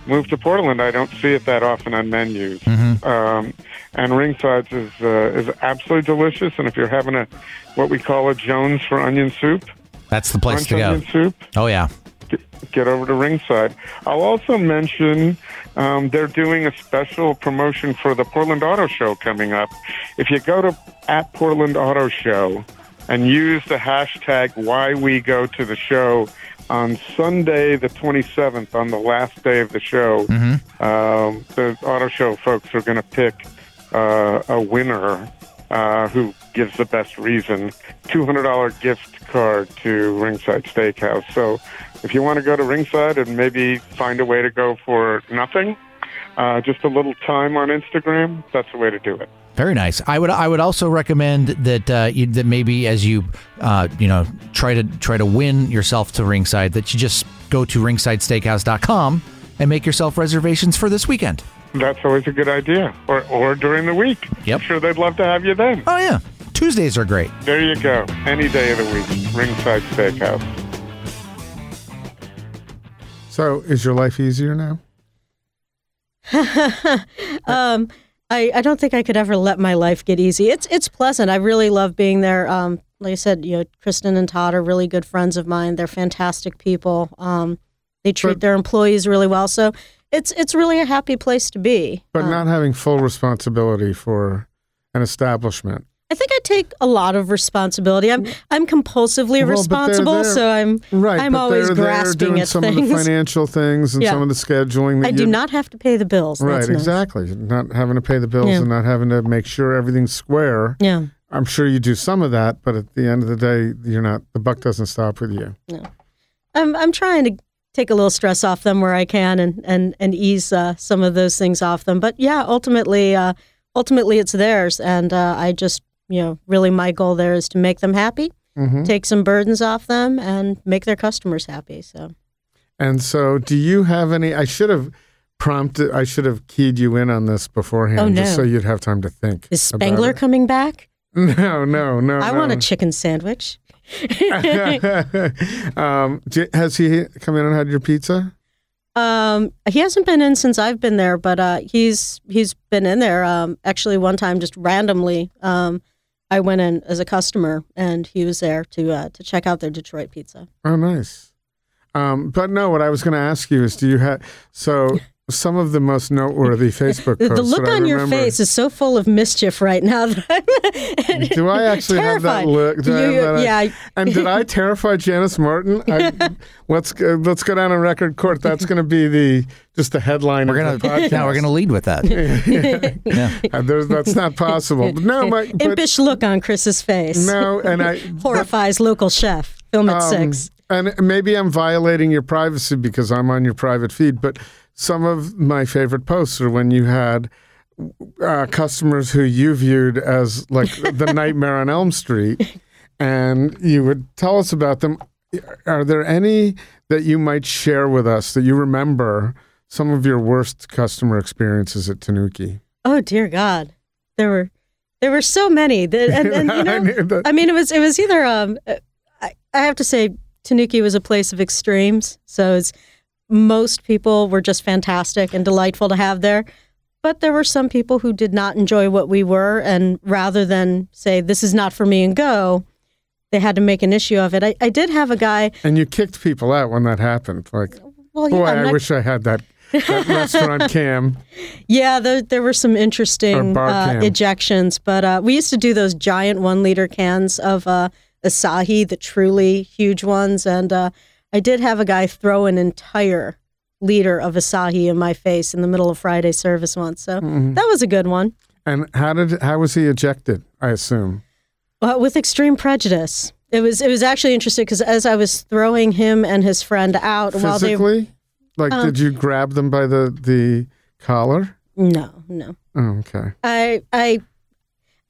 moved to Portland, I don't see it that often on menus. Mm-hmm. Um, and Ringside's is uh, is absolutely delicious, and if you're having a what we call a Jones for onion soup, That's the place to go. onion soup, Oh yeah. get over to Ringside. I'll also mention um, they're doing a special promotion for the Portland Auto Show coming up. If you go to at Portland Auto Show and use the hashtag why we go to the show on Sunday the 27th on the last day of the show, um, the auto show folks are going to pick uh, a winner uh, who gives the best reason. $200 gift card to Ringside Steakhouse. So if you want to go to Ringside and maybe find a way to go for nothing, uh, just a little time on Instagram, that's the way to do it. Very nice. I would I would also recommend that uh, you, that maybe as you uh, you know try to try to win yourself to ringside that you just go to ringsidesteakhouse.com and make yourself reservations for this weekend. That's always a good idea. Or, or during the week. Yep. I'm sure they'd love to have you then. Oh yeah, Tuesdays are great. There you go. Any day of the week. Ringside Steakhouse. So, is your life easier now? Um, I, I don't think I could ever let my life get easy. It's it's pleasant. I really love being there. Um, like I said, you know, Kristen and Todd are really good friends of mine. They're fantastic people. Um, they treat But- their employees really well. So it's it's really a happy place to be. But Um, not having full responsibility for an establishment. I think I take a lot of responsibility. I'm I'm compulsively Well, they're responsible, so I'm Right. I'm always they're grasping doing at some of the financial things and Yeah. some of the scheduling. I do not have to pay the bills. Right, That's nice. exactly. Not having to pay the bills Yeah. and not having to make sure everything's square. Yeah. I'm sure you do some of that, but at the end of the day, you're not. The buck doesn't stop with you. No, I'm I'm trying to take a little stress off them where I can and and and ease uh, some of those things off them. But yeah, ultimately, uh, ultimately it's theirs, and uh, I just you know really my goal there is to make them happy, hmm take some burdens off them, and make their customers happy. So And so, do you have any? I should have prompted. I should have keyed you in on this beforehand, Oh, just so you'd have time to think. is Spangler coming back? No, no, no. I no. want a chicken sandwich. um, has he come in and had your pizza? Um, he hasn't been in since I've been there, but uh, he's he's been in there. Um, actually, one time just randomly, um, I went in as a customer, and he was there to uh, to check out their Detroit pizza. Oh, nice. Um, but no, what I was going to ask you is, do you have so some of the most noteworthy Facebook posts? the look that I on your face is so full of mischief right now. That I'm Do I actually have that look? Do I have that- yeah, I- And did I terrify Janis Martin? I, let's go, let's go down on record Cort. That's going to be the just the headline. We're gonna now we're gonna lead with that. yeah. Uh, there's, that's not possible. But no, my, but impish look on Chris's face. no, and I horrifies local chef. Film at Um, six. And maybe I'm violating your privacy because I'm on your private feed, but some of my favorite posts are when you had uh, customers who you viewed as like the nightmare on Elm Street, and you would tell us about them. Are there any that you might share with us that you remember some of your worst customer experiences at Tanuki? Oh dear God, there were there were so many. That, and, and you know, that. I mean, it was it was either um, I, I have to say Tanuki was a place of extremes. So it's most people were just fantastic and delightful to have there, but there were some people who did not enjoy what we were, and rather than say this is not for me and go, they had to make an issue of it. I, I did have a guy. and you kicked people out when that happened. Like, Well, boy, I not- wish I had that. that restaurant cam. Yeah, there, there were some interesting uh, ejections, but uh, we used to do those giant one liter cans of uh, Asahi, the truly huge ones. And uh, I did have a guy throw an entire liter of Asahi in my face in the middle of Friday service once. So Mm-hmm. that was a good one. And how did how was he ejected? I assume. Uh, with extreme prejudice. It was it was actually interesting because as I was throwing him and his friend out while they Physically, like, Um, did you grab them by the the collar? no no Oh, okay. I I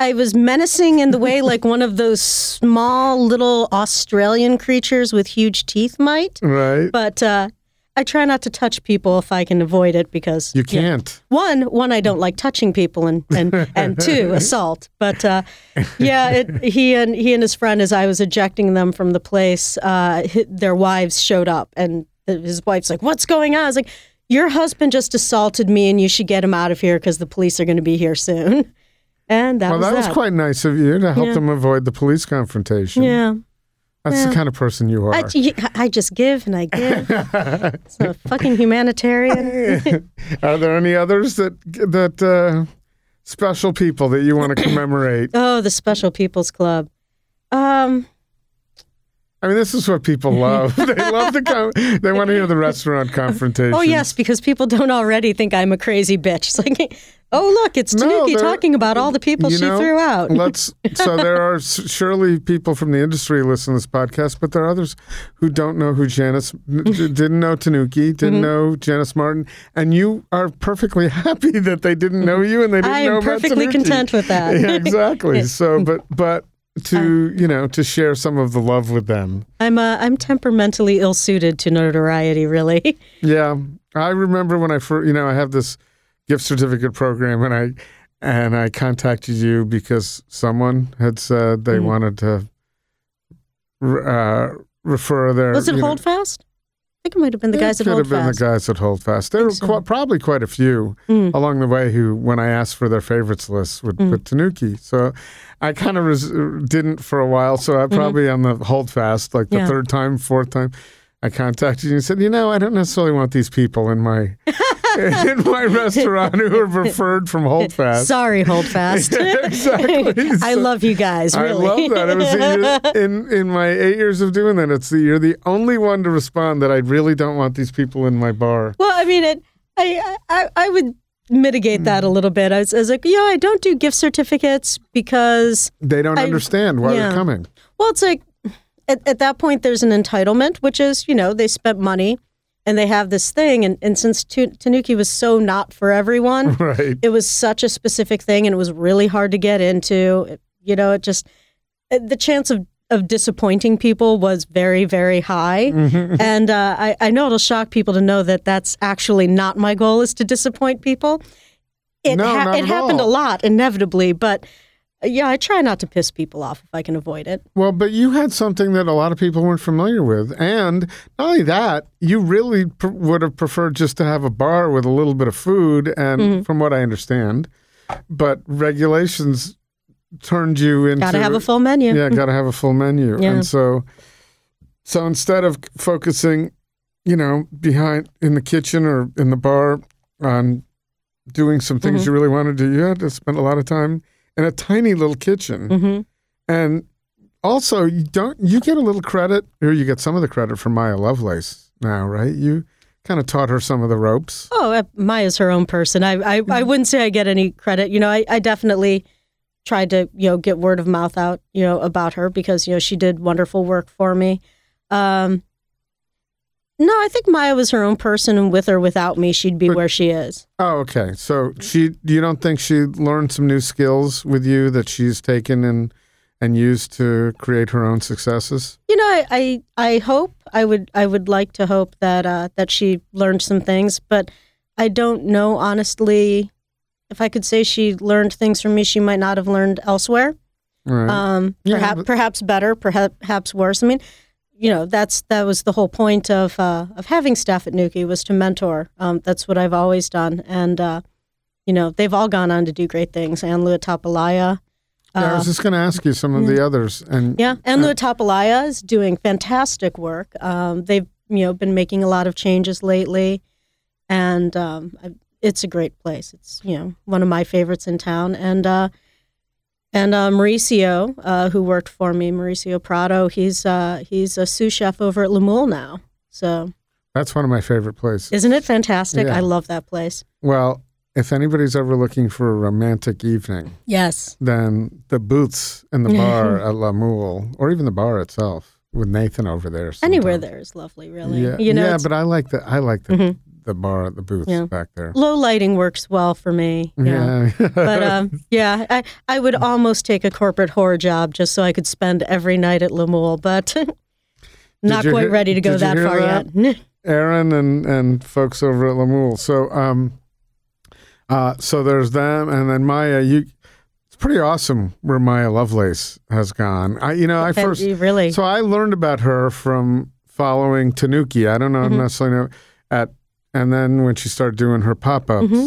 I was menacing in the way like one of those small little Australian creatures with huge teeth might. Right. But uh, I try not to touch people if I can avoid it because You can't. one one I don't like touching people and and, and two assault. But uh, yeah, it, he and he and his friend as I was ejecting them from the place, uh, their wives showed up and his wife's like, "What's going on?" I was like. Your husband just assaulted me, and you should get him out of here because the police are going to be here soon. And that well, was that was that. quite nice of you to help Yeah. them avoid the police confrontation. Yeah. That's the kind of person you are. I, I just give and I give. it's a fucking humanitarian. Are there any others that that uh, special people that you want to commemorate? oh, the Special People's Club. Um, I mean, this is what people love. they love to come. They want to hear the restaurant confrontation. oh, yes, because people don't already think I'm a crazy bitch. It's like, oh, look, it's Tanuki they're- talking about all the people she know, threw out. Let's. So there are surely people from the industry listen to this podcast, but there are others who don't know who Janis didn't know Tanuki, didn't Mm-hmm. know Janis Martin, and you are perfectly happy that they didn't know you and they didn't know that's I'm perfectly content with that. Yeah, exactly. So, but but to you know to share some of the love with them. I'm uh, I'm temperamentally ill suited to notoriety, really. Yeah, I remember when I first, you know, I have this gift certificate program, and I and I contacted you because someone had said they Mhm. wanted to uh, refer their. Was it Holdfast? I think it might have been the It guys at could have been the Holdfast. guys at Holdfast. There were so. qu- probably quite a few Mm. along the way who, when I asked for their favorites list, would Mm. put Tanuki. So I kind of res- didn't for a while. So I probably on the Holdfast, like the Mm-hmm. Yeah. third time, fourth time, I contacted you and said, you know, I don't necessarily want these people in my in my restaurant who are referred from Holdfast. Sorry, Holdfast. exactly. I So- love you guys. I Really. love that. It was year, in in my eight years of doing that. It's the you're the only one to respond that I really don't want these people in my bar. Well, I mean, it. I I, I would mitigate that a Mm. little bit. I was, I was like, yeah, I don't do gift certificates because, They don't I- understand why yeah. they're coming. well, it's like at, at that point there's an entitlement, which is you know they spent money and they have this thing, and and since Tanuki was so not for everyone, Right. it was such a specific thing, and it was really hard to get into. It- you know, it just it- the chance of of disappointing people was very very high. Mm-hmm. and uh, I, I know it'll shock people to know that that's actually not my goal is to disappoint people. It, No, not it happened all. a lot, inevitably, but uh, yeah, I try not to piss people off if I can avoid it. Well, but you had something that a lot of people weren't familiar with, and not only that, you really pr- would have preferred just to have a bar with a little bit of food, and Mm-hmm. from what I understand, but regulations turned you into Got to have a full menu. yeah, got to have a full menu. Yeah. And so, so instead of focusing, you know, behind in the kitchen or in the bar on doing some things Mhm. you really want to do, you had to spend a lot of time in a tiny little kitchen. hmm And also, you don't you get a little credit, or you get some of the credit for Maya Lovelace now, right? You kind of taught her some of the ropes. Oh, uh, Maya's her own person. I, I, I wouldn't say I get any credit. You know, I, I definitely tried to, you know, get word of mouth out, you know, about her because, you know, she did wonderful work for me. Um, no, I think Maya was her own person, and with or without me, she'd be But- where she is. Oh, okay. So she, you don't think she learned some new skills with you that she's taken and and used to create her own successes? You know, I, I, I hope I would, I would like to hope that, uh, that she learned some things, but I don't know honestly. If I could say she learned things from me, she might not have learned elsewhere. Right. um, Yeah, perhaps but- perhaps better, perhaps perhaps worse. I mean, you know, that's that was the whole point of uh, of having staff at Tanuki was to mentor. Um, that's what I've always done, and uh, you know, they've all gone on to do great things. And Lua Tapalaya, yeah, I uh, was just going to ask you some of the others, and yeah, and Lua Tapalaya is doing fantastic work. Um, they've you know been making a lot of changes lately, and um, it's a great place. It's you know one of my favorites in town, and uh, and uh, Mauricio, uh, who worked for me, Mauricio Prado, he's uh, he's a sous chef over at La Moule now. So That's one of my favorite places. isn't it fantastic? Yeah. I love that place. Well, if anybody's ever looking for a romantic evening, Yes. then the booths in the bar at La Moule, or even the bar itself, with Nathan over there. Anywhere there is lovely, really. Yeah, You know, yeah, but I like the I like the Mhm. The bar at the booth Yeah. back there. low lighting works well for me. Yeah. Yeah, But um, yeah, I, I would almost take a corporate horror job just so I could spend every night at La Moule, but not quite hear- ready to go that far that? yet. Aaron and and folks over at La Moule. So um, uh, so there's them, and then Maya. You, it's pretty awesome where Maya Lovelace has gone. I, you know, I first really, so I learned about her from following Tanuki. I don't know Mm-hmm. necessarily know at, and then when she started doing her pop ups. Mm-hmm.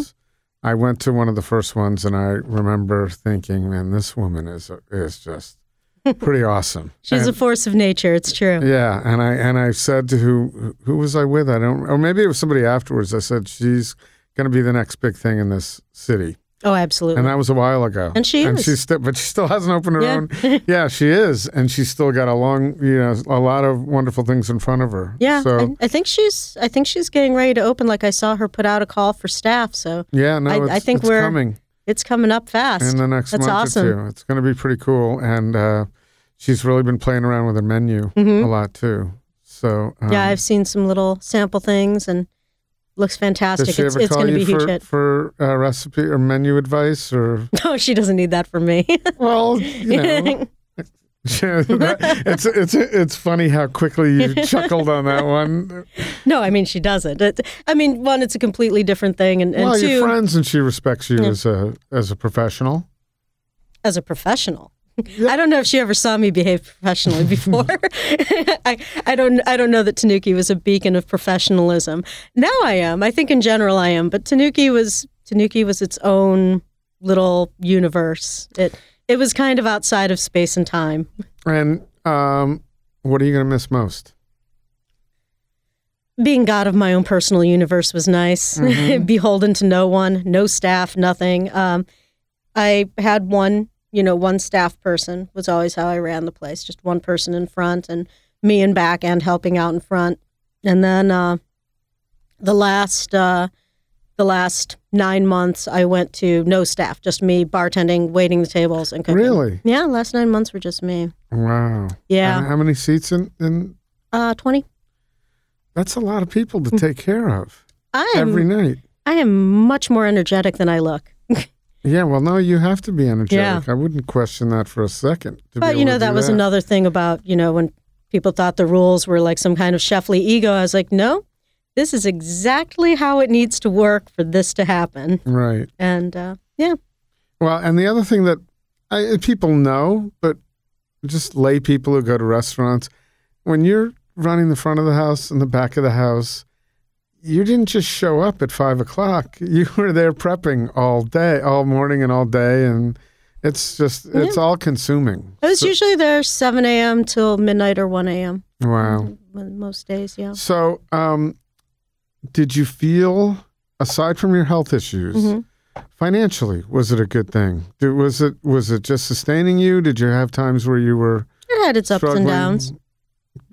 I went to one of the first ones, and I remember thinking, "Man, this woman is is just pretty awesome." she's And- a force of nature. It's true. yeah, and I and I said to who who was I with? I don't, or maybe it was somebody afterwards. I said she's going to be the next big thing in this city, Oh, absolutely. and that was a while ago. And she and is. she's still, but she still hasn't opened her Yeah. own. Yeah, she is, and she's still got a long, you know, a lot of wonderful things in front of her. yeah, So I, I think she's. I think she's getting ready to open. Like I saw her put out a call for staff, so yeah, no, I- it's, I think it's we're coming it's coming up fast. in the next That's month awesome. or two. It's going to be pretty cool, and uh, she's really been playing around with her menu a lot too. So um, Mm-hmm. yeah, I've seen some little sample things and looks fantastic. It's, it's going to be a huge for, hit. for uh, recipe or menu advice or? No, she doesn't need that from me. Well, you know, it's it's it's funny how quickly you chuckled on that one. no, I mean she doesn't. It, I mean, one, it's a completely different thing, and, and well, two, you're friends, and she respects you as a as a professional. as a professional. I don't know if she ever saw me behave professionally before. I, I don't I don't know that Tanuki was a beacon of professionalism. Now I am. I think in general I am, but Tanuki was Tanuki was its own little universe. It it was kind of outside of space and time. And um, what are you going to miss most? Being god of my own personal universe was nice. Beholden to no one, no staff, nothing. Um, I had one, you know, one staff person was always how I ran the place. Just one person in front and me in back and helping out in front. And then uh, the last uh, the last nine months, I went to no staff, just me bartending, waiting the tables, and cooking. Really? Yeah, last nine months were just me. Wow. Yeah, And how many seats in? in uh, twenty. that's a lot of people to take care of I am every night. I am much more energetic than I look. Yeah. Well, no, you have to be energetic. Yeah. I wouldn't question that for a second. But you know that was another thing about you know when people thought the rules were like some kind of chefly ego. I was like, no, this is exactly how it needs to work for this to happen. Right. And uh, yeah, Well, and the other thing that I, people know, but just lay people who go to restaurants, when you're running the front of the house and the back of the house, you didn't just show up at five o'clock. You were there prepping all day, all morning and all day, and it's just it's all consuming. I was So- usually there seven a.m. till midnight or one a.m. wow. most days. Yeah. So, um, did you feel, aside from your health issues, Mm-hmm. financially, was it a good thing? Did, was it was it just sustaining you? Did you have times where you were It had its ups struggling? and downs.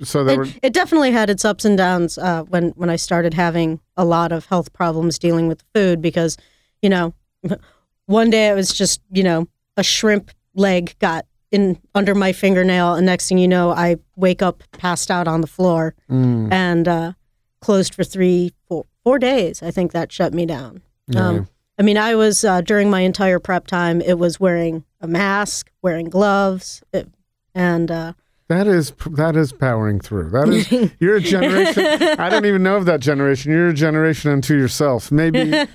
So there were It, it definitely had its ups and downs uh, when when I started having a lot of health problems dealing with food because, you know, one day it was just you know a shrimp leg got in under my fingernail, and next thing you know, I wake up passed out on the floor Mm, and uh, closed for three four four days. I think that shut me down. yeah. Um, I mean, I was uh, during my entire prep time. It was wearing a mask, wearing gloves, it, and uh, that is that is powering through. That is you're a generation. I don't even know of that generation. You're a generation unto yourself. Maybe uh,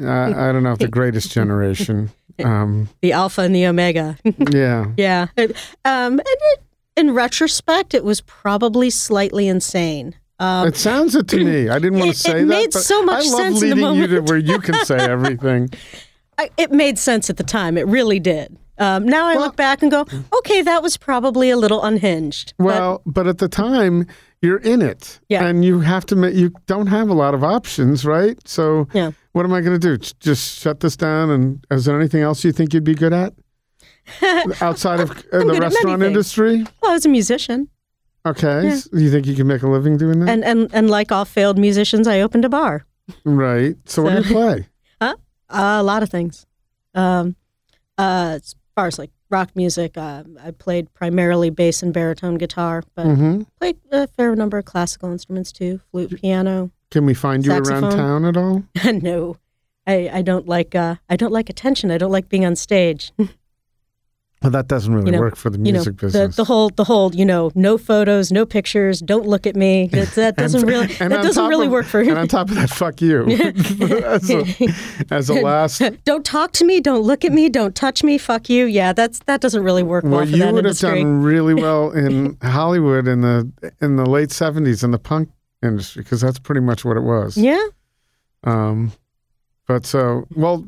I don't know if the greatest generation. Um, the alpha and the omega. yeah. Yeah. Um, and it, in retrospect, it was probably slightly insane. Um, It sounds it to me. I didn't want to say it that, It made so much I love sense in the leading you to moment. where you can say everything. I, it made sense at the time. It really did. Um, now I Well- look back and go, okay, that was probably a little unhinged. Well, but at the time, you're in it, Yeah. and you have to. You don't have a lot of options, right? So, Yeah. what am I going to do? Just shut this down? And is there anything else you think you'd be good at outside of uh, the good at many restaurant industry? Well, I was a musician, Okay, Yeah. S- you think you can make a living doing that? and and and like all failed musicians, I opened a bar. right. So, what do you So- play? Uh, a lot of things. Um, uh, far as like rock music, uh, I played primarily bass and baritone guitar, but hmm played a fair number of classical instruments too, flute, piano. Can we find you around town at all? no, I, I don't like uh, I don't like attention. I don't like being on stage. Well, that doesn't really You know- work for the you know, music the, business. the whole the whole you know no photos, no pictures, don't look at me. That, that doesn't really and that doesn't really of- work for And on top of that, fuck you. as, a, as a last don't talk to me, don't look at me, don't touch me. Fuck you. Yeah, that's that doesn't really work well, Well, for you would have done really well in Hollywood in the in the late seventies in the punk industry because that's pretty much what it was. yeah. Um, but so well,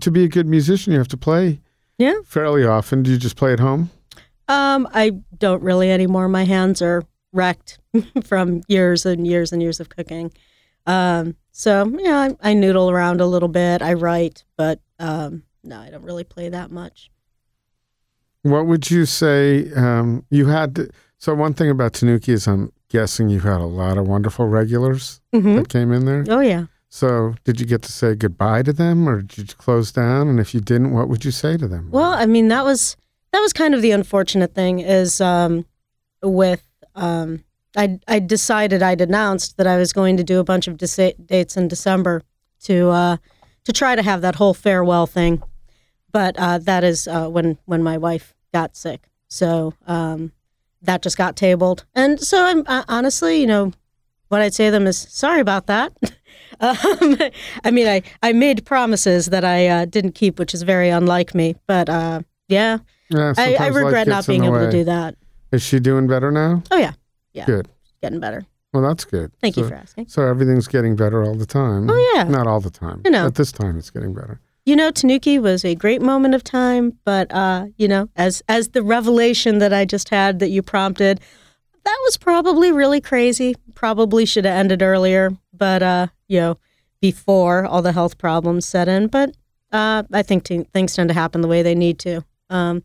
to be a good musician, you have to play Yeah. fairly often. Do you just play at home? Um, I don't really anymore. My hands are wrecked from years and years and years of cooking. Um, so yeah, I, I noodle around a little bit. I write, but um, no, I don't really play that much. What would you say um, you had? To, so one thing about Tanuki is I'm guessing you had a lot of wonderful regulars hmm that came in there. Oh yeah. So did you get to say goodbye to them, or did you close down? And if you didn't, what would you say to them? Well, I mean, that was that was kind of the unfortunate thing is um, with um, I I decided I'd announced that I was going to do a bunch of dates in December to uh, to try to have that whole farewell thing, but uh, that is uh, when when my wife got sick, so um, that just got tabled, and so I'm uh, honestly, you know, what I'd say to them is sorry about that. um, I mean, I, I made promises that I uh, didn't keep, which is very unlike me. But uh, yeah, Yeah, I, I regret not being able to do that. Is she doing better now? Oh yeah, yeah, Good. getting better. Well, that's good. Thank so, you for asking. So everything's getting better all the time. Oh yeah, Not all the time. You know. At this time, it's getting better. you know, Tanuki was a great moment of time, but uh, you know, as as the revelation that I just had that you prompted, that was probably really crazy. Probably should have ended earlier, but uh, you know, before all the health problems set in. But uh, I think t- things tend to happen the way they need to. Um,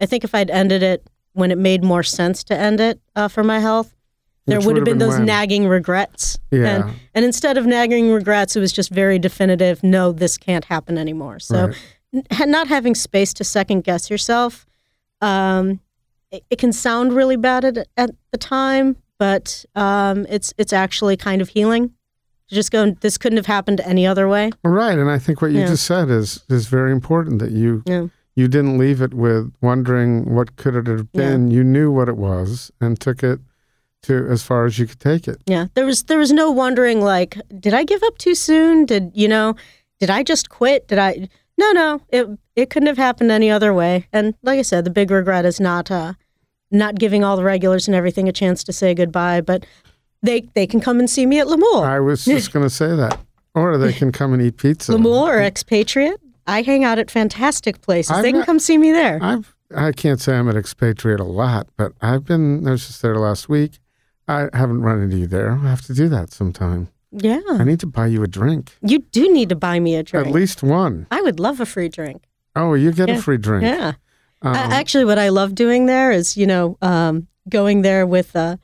I think if I'd ended it when it made more sense to end it uh, for my health, there Which would have been, been those when? nagging regrets. Yeah. And, and instead of nagging regrets, it was just very definitive. No, this can't happen anymore. So, Right. n- not having space to second guess yourself, um, it, can sound really bad at, at the time, but um, it's it's actually kind of healing. Just go, this couldn't have happened any other way. Right. And I think what you Yeah. just said is is very important that you Yeah. you didn't leave it with wondering what could it have Yeah. been. You knew what it was and took it to as far as you could take it. Yeah, there was there was no wondering like, did I give up too soon? Did you know? Did I just quit? Did I? No, no. It it couldn't have happened any other way. And like I said, the big regret is not uh, not giving all the regulars and everything a chance to say goodbye. But they they can come and see me at La Moule, I was just going to say that. Or they can come and eat pizza. La Moule or Expatriate. I hang out at fantastic places. I've they can not- come see me there. I've I can't say I'm an expatriate a lot, but I've been. I was just there last week. I haven't run into you there. I have to do that sometime. yeah, I need to buy you a drink, you do need to buy me a drink. at least one. I would love a free drink. Oh, you get Yeah. a free drink. Yeah. Um, Actually, what I love doing there is, you know, um, going there with uh,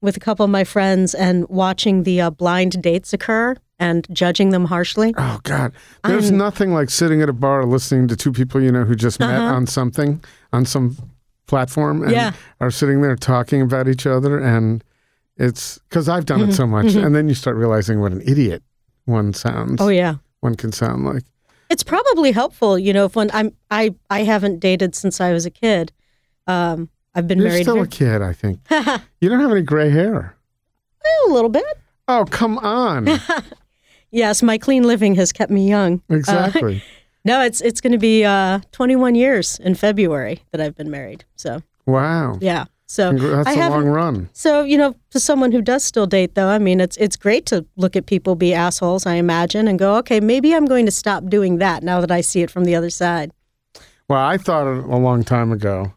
with a couple of my friends and watching the uh, blind dates occur and judging them harshly. Oh God, there's I'm- nothing like sitting at a bar listening to two people you know who just met Uh-huh. on something on some platform and Yeah. are sitting there talking about each other, and it's because I've done it Mm-hmm. so much, and then you start realizing what an idiot one sounds. Oh yeah, one can sound like. It's probably helpful, you know, if when I'm I I haven't dated since I was a kid. Um, I've been married. You're married still very- a kid, I think. you don't have any gray hair. a little bit. Oh, come on. Yes, my clean living has kept me young. Exactly. No, it's it's going to be uh, 21 years in February that I've been married. So wow. yeah, so That's I a long run. So you know, for someone who does still date, though, I mean, it's it's great to look at people be assholes. I imagine and go, okay, maybe I'm going to stop doing that now that I see it from the other side. Well, I thought a long time ago,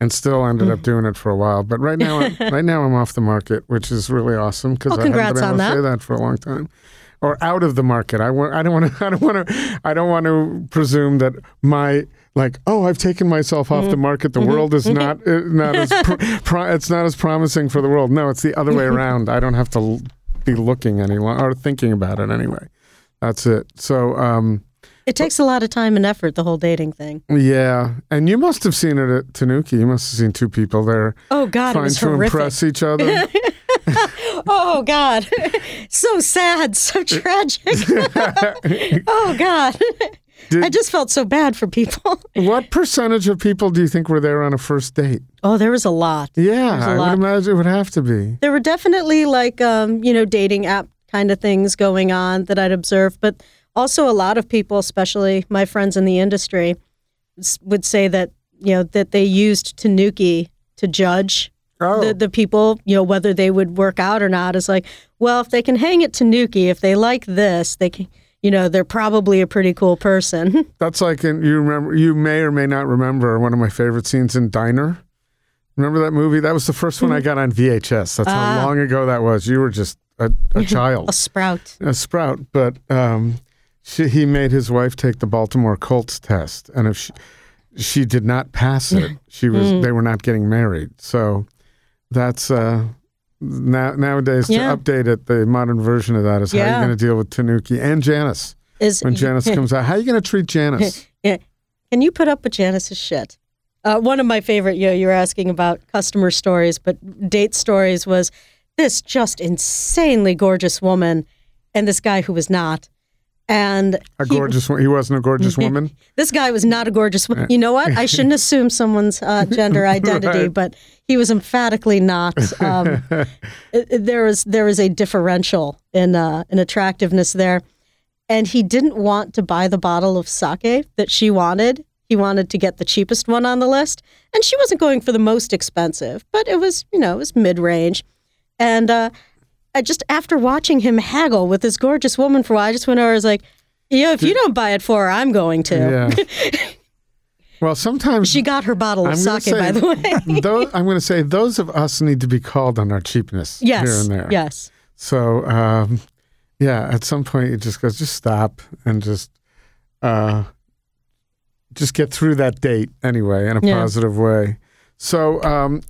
and still ended up mm. doing it for a while. But right now, I'm, right now I'm off the market, which is really awesome because Well, I haven't been able to say that for a long time. Or out of the market. I want. I don't want to. I don't want to. I don't want to presume that my like. Oh, I've taken myself off the Mm-hmm. market. The world is not uh, not as. Pro, pro, it's not as promising for the world. No, it's the other way around. I don't have to l- be looking any longer or thinking about it anyway. That's it. So. um It takes a lot of time and effort, the whole dating thing. yeah, and you must have seen it at Tanuki. You must have seen two people there Oh God, it trying to horrific. impress each other. Oh God, so sad, so tragic. oh God, Did- I just felt so bad for people. what percentage of people do you think were there on a first date? Oh, there was a lot. Yeah, a I lot. would imagine it would have to be. There were definitely like um, you know dating app kind of things going on that I'd observed, but also a lot of people, especially my friends in the industry, would say that you know that they used Tanuki to judge Oh, the, the people, you know, whether they would work out or not is like, well, if they can hang it Tanuki, if they like this, they can, you know, they're probably a pretty cool person. that's like in, you remember. You may or may not remember one of my favorite scenes in Diner. Remember that movie? That was the first one I got on VHS. That's Ah. how long ago that was. You were just a, a child. a sprout. a sprout, but um, she, he made his wife take the Baltimore Colts test, and if she, she did not pass it, she was Mm. they were not getting married. So that's uh, now nowadays Yeah. to update it. The modern version of that is how Yeah. you're going to deal with Tanuki and Janis Is when Janis comes out. How are you going to treat Janis? Can you put up with Janis's shit? Uh, one of my favorite, you know, you were asking about customer stories, but date stories was this just insanely gorgeous woman and this guy who was not. And A he- gorgeous one. He wasn't a gorgeous woman. this guy was not a gorgeous woman. You know what? I shouldn't assume someone's uh, gender identity, Right. but he was emphatically not. Um, there was there was a differential in uh, in attractiveness there, and he didn't want to buy the bottle of sake that she wanted. He wanted to get the cheapest one on the list, and she wasn't going for the most expensive, but it was you know it was mid range, and uh, I just after watching him haggle with this gorgeous woman for a while, I just went over. I was like, "Yeah, if you don't buy it for her, I'm going to." Yeah. well, sometimes She got her bottle of sake, by the way. those, I'm going to say those of us need to be called on our cheapness here and there. yes. So um, yeah, at some point it just goes, just stop and just uh, just get through that date anyway in a Yeah. positive way. So um,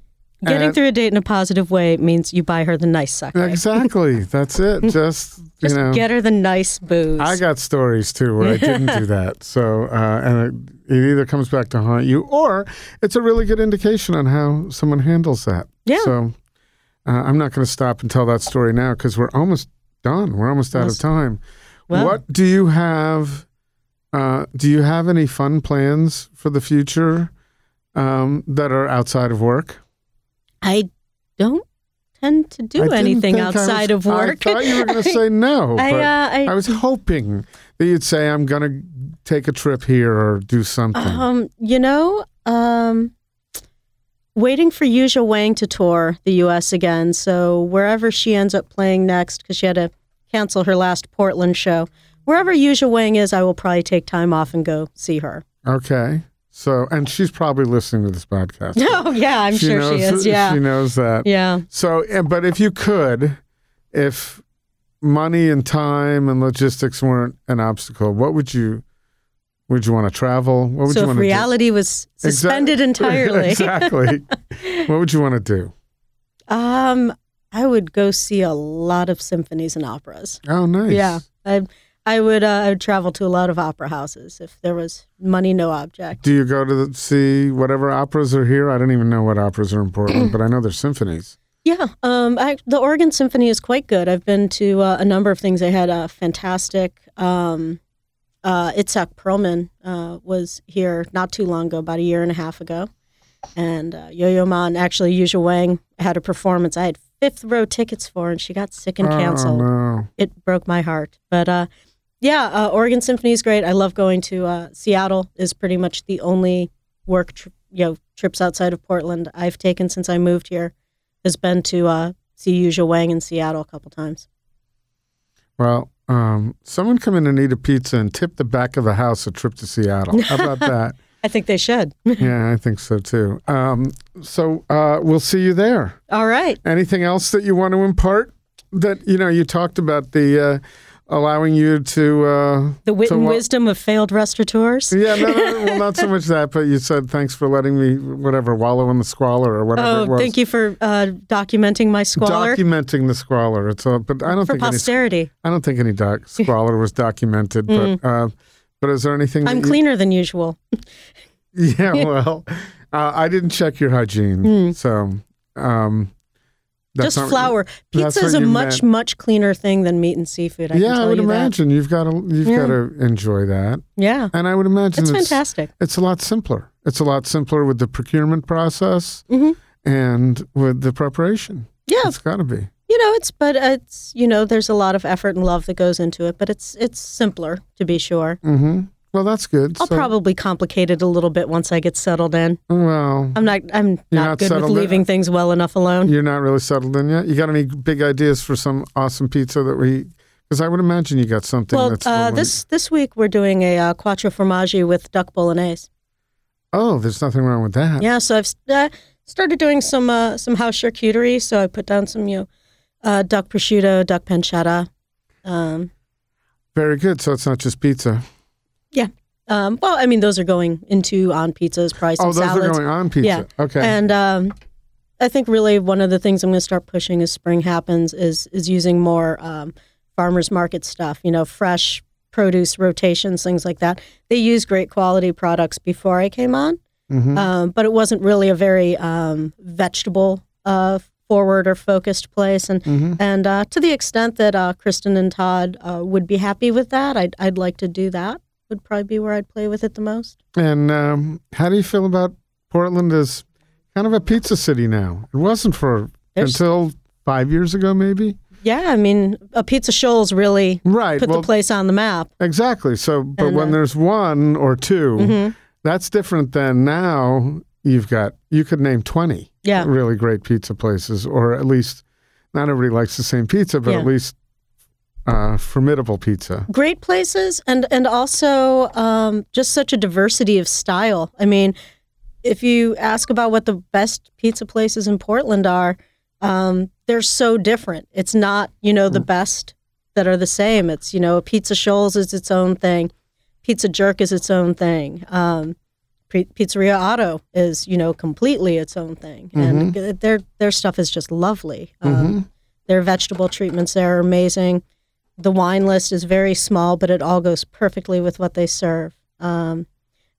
Getting and- through a date in a positive way means you buy her the nice sake. exactly that's it. Just you know, get her the nice booze. I got stories too where I didn't do that. So uh, and it, it either comes back to haunt you or it's a really good indication on how someone handles that. Yeah. So uh, I'm not going to stop and tell that story now because we're almost done. We're almost out of time. Well- what do you have? Uh, do you have any fun plans for the future um, that are outside of work? I don't tend to do anything I was- outside of work. I thought you were going to say no. I, but uh, I, I was hoping that you'd say I'm going to take a trip here or do something. um, you know, um, waiting for Yuja Wang to tour the U.S. again. So wherever she ends up playing next, because she had to cancel her last Portland show, wherever Yuja Wang is, I will probably take time off and go see her. okay. So, and she's probably listening to this podcast. Oh yeah, I'm sure knows, she is. Yeah, She knows that. yeah. So, but if you could, if money and time and logistics weren't an obstacle, what would you would you want to travel? What would So you want to do? So if reality was suspended entirely, exactly. what would you want to do? um, I would go see a lot of symphonies and operas. Oh, nice. Yeah, I I would uh, I would travel to a lot of opera houses if there was money no object. Do you go to the, see whatever operas are here? I don't even know what operas are in Portland, but I know there's symphonies. Yeah, um, I, the Oregon Symphony is quite good. I've been to uh, a number of things. They had a fantastic. Um, uh, Itzhak Perlman uh, was here not too long ago, about a year and a half ago, and uh, Yo-Yo Ma and actually Yuja Wang had a performance. I had fifth row tickets for, and she got sick and canceled. Oh, no. It broke my heart. But uh, yeah, uh, Oregon Symphony is great. I love going to uh, Seattle. Is pretty much the only work tri- you know trips outside of Portland I've taken since I moved here. Has been to uh, see Yuja Wang in Seattle a couple times. Well, um, someone come in and eat a pizza and tip the back of the house a trip to Seattle. How about that? I think they should. yeah, I think so too. Um, so uh, we'll see you there. All right. Anything else that you want to impart? That you know, you talked about the uh, allowing you to uh, The wit and wa- wisdom of failed restaurateurs. Yeah, no, no, well, not so much that, but you said thanks for letting me, whatever, wallow in the squalor or whatever Oh, it was. thank you for uh, documenting my squalor Documenting the squalor. It's a, but I don't for think any, posterity. I don't think any doc, squalor was documented. But uh, but is there anything? I'm you- cleaner than usual. Yeah, well, uh, I didn't check your hygiene, so um, that's Just flour. Pizza is a much, meant. much cleaner thing than meat and seafood. I yeah, I would you imagine you've got to you've Yeah. got to enjoy that, that. Yeah. and I would imagine It's it's fantastic. It's a lot simpler. It's a lot simpler with the procurement process Mhm. and with the preparation. Yeah. It's got to be. You know, it's but it's you know, there's a lot of effort and love that goes into it, but it's it's simpler to be sure. hmm Well, that's good. I'll So- probably complicate it a little bit once I get settled in. Well, I'm not I'm not, not good with settled in? leaving things well enough alone. you're not really settled in yet. You got any big ideas for some awesome pizza that we? Because I would imagine you got something well, that's. uh, this this week we're doing a uh, quattro formaggi with duck bolognese. Oh, there's nothing wrong with that. Yeah, so I've uh, started doing some uh, some house charcuterie. So I put down some you know uh, duck prosciutto, duck pancetta. Um, Very good. So it's not just pizza. Um, well, I mean those are going into on pizzas, price Oh, and those salads. are going on pizza. Yeah. Okay. And um, I think really one of the things I'm going to start pushing as spring happens is is using more um, farmers market stuff. You know, fresh produce rotations, things like that. They use great quality products before I came on, Mhm. um, but it wasn't really a very um, vegetable uh, forward or focused place. And Mhm. and uh, to the extent that uh, Kristen and Todd uh, would be happy with that, I'd I'd like to do that. Would probably be where I'd play with it the most. And um, how do you feel about Portland as kind of a pizza city now? It wasn't for There's- until five years ago, maybe. Yeah, I mean, Apizza Scholls really Right. put well, the place on the map. exactly. So, but And, when uh, there's one or 2 Mhm. that's different than now. You've got you could name twenty Yeah. really great pizza places, or at least not everybody likes the same pizza, but Yeah. at least uh, formidable pizza. Great places, and and also um, just such a diversity of style. I mean, if you ask about what the best pizza places in Portland are, um, they're so different. It's not you know the best that are the same. It's you know Pizza Shoals is its own thing, Pizza Jerk is its own thing. Um, P- Pizzeria Otto is you know completely its own thing, and their their stuff is just lovely. Um, Their vegetable treatments there are amazing. The wine list is very small, but it all goes perfectly with what they serve. Um,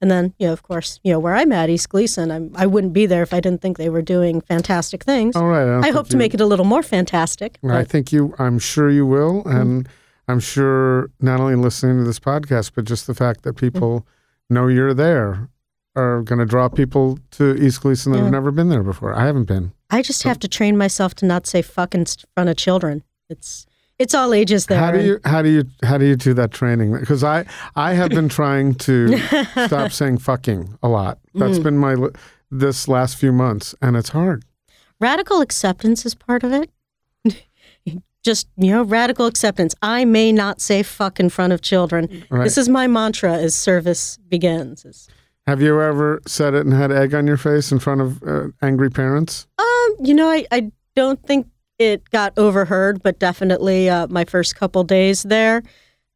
and then, you know, of course, you know where I'm at, East Glisan. I'm, I wouldn't be there if I didn't think they were doing fantastic things. All right. I hope to make it a little more fantastic. I think you. I'm sure you will, and I'm sure not only listening to this podcast, but just the fact that people know you're there are going to draw people to East Glisan that have never been there before. I haven't been. I just have to train myself to not say fuck in front of children. It's it's all ages there. How do you how do you how do you do that training? Because I I have been trying to stop saying fucking a lot. That's Mm. been my this last few months, and it's hard. radical acceptance is part of it. Just you know, radical acceptance. I may not say fuck in front of children. Right. This is my mantra as service begins. Is, Have you ever said it and had egg on your face in front of uh, angry parents? um, you know, I, I don't think it got overheard, but definitely uh, my first couple days there,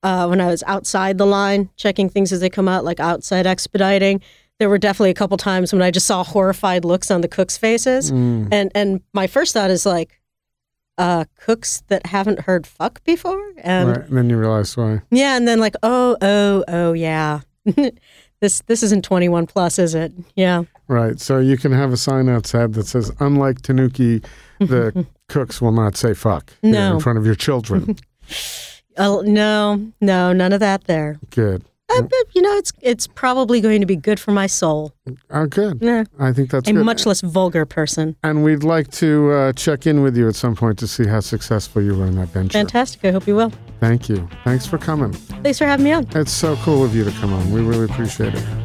uh, when I was outside the line checking things as they come out, like outside expediting, there were definitely a couple times when I just saw horrified looks on the cooks' faces, Mm. and and my first thought is like, uh, cooks that haven't heard fuck before, and right. And then you realize why. yeah, and then like, oh, oh, oh, yeah. this this isn't 21 plus, is it? Yeah. Right. So you can have a sign outside that says, unlike Tanuki, the cooks will not say fuck No. in front of your children. Oh, no, no, none of that there. good. Uh, but you know, it's it's probably going to be good for my soul. Oh, good. Yeah. I think that's A good. much less vulgar person. and we'd like to uh, check in with you at some point to see how successful you were in that venture. Fantastic. I hope you will. Thank you. Thanks for coming. Thanks for having me on. It's so cool of you to come on. We really appreciate it.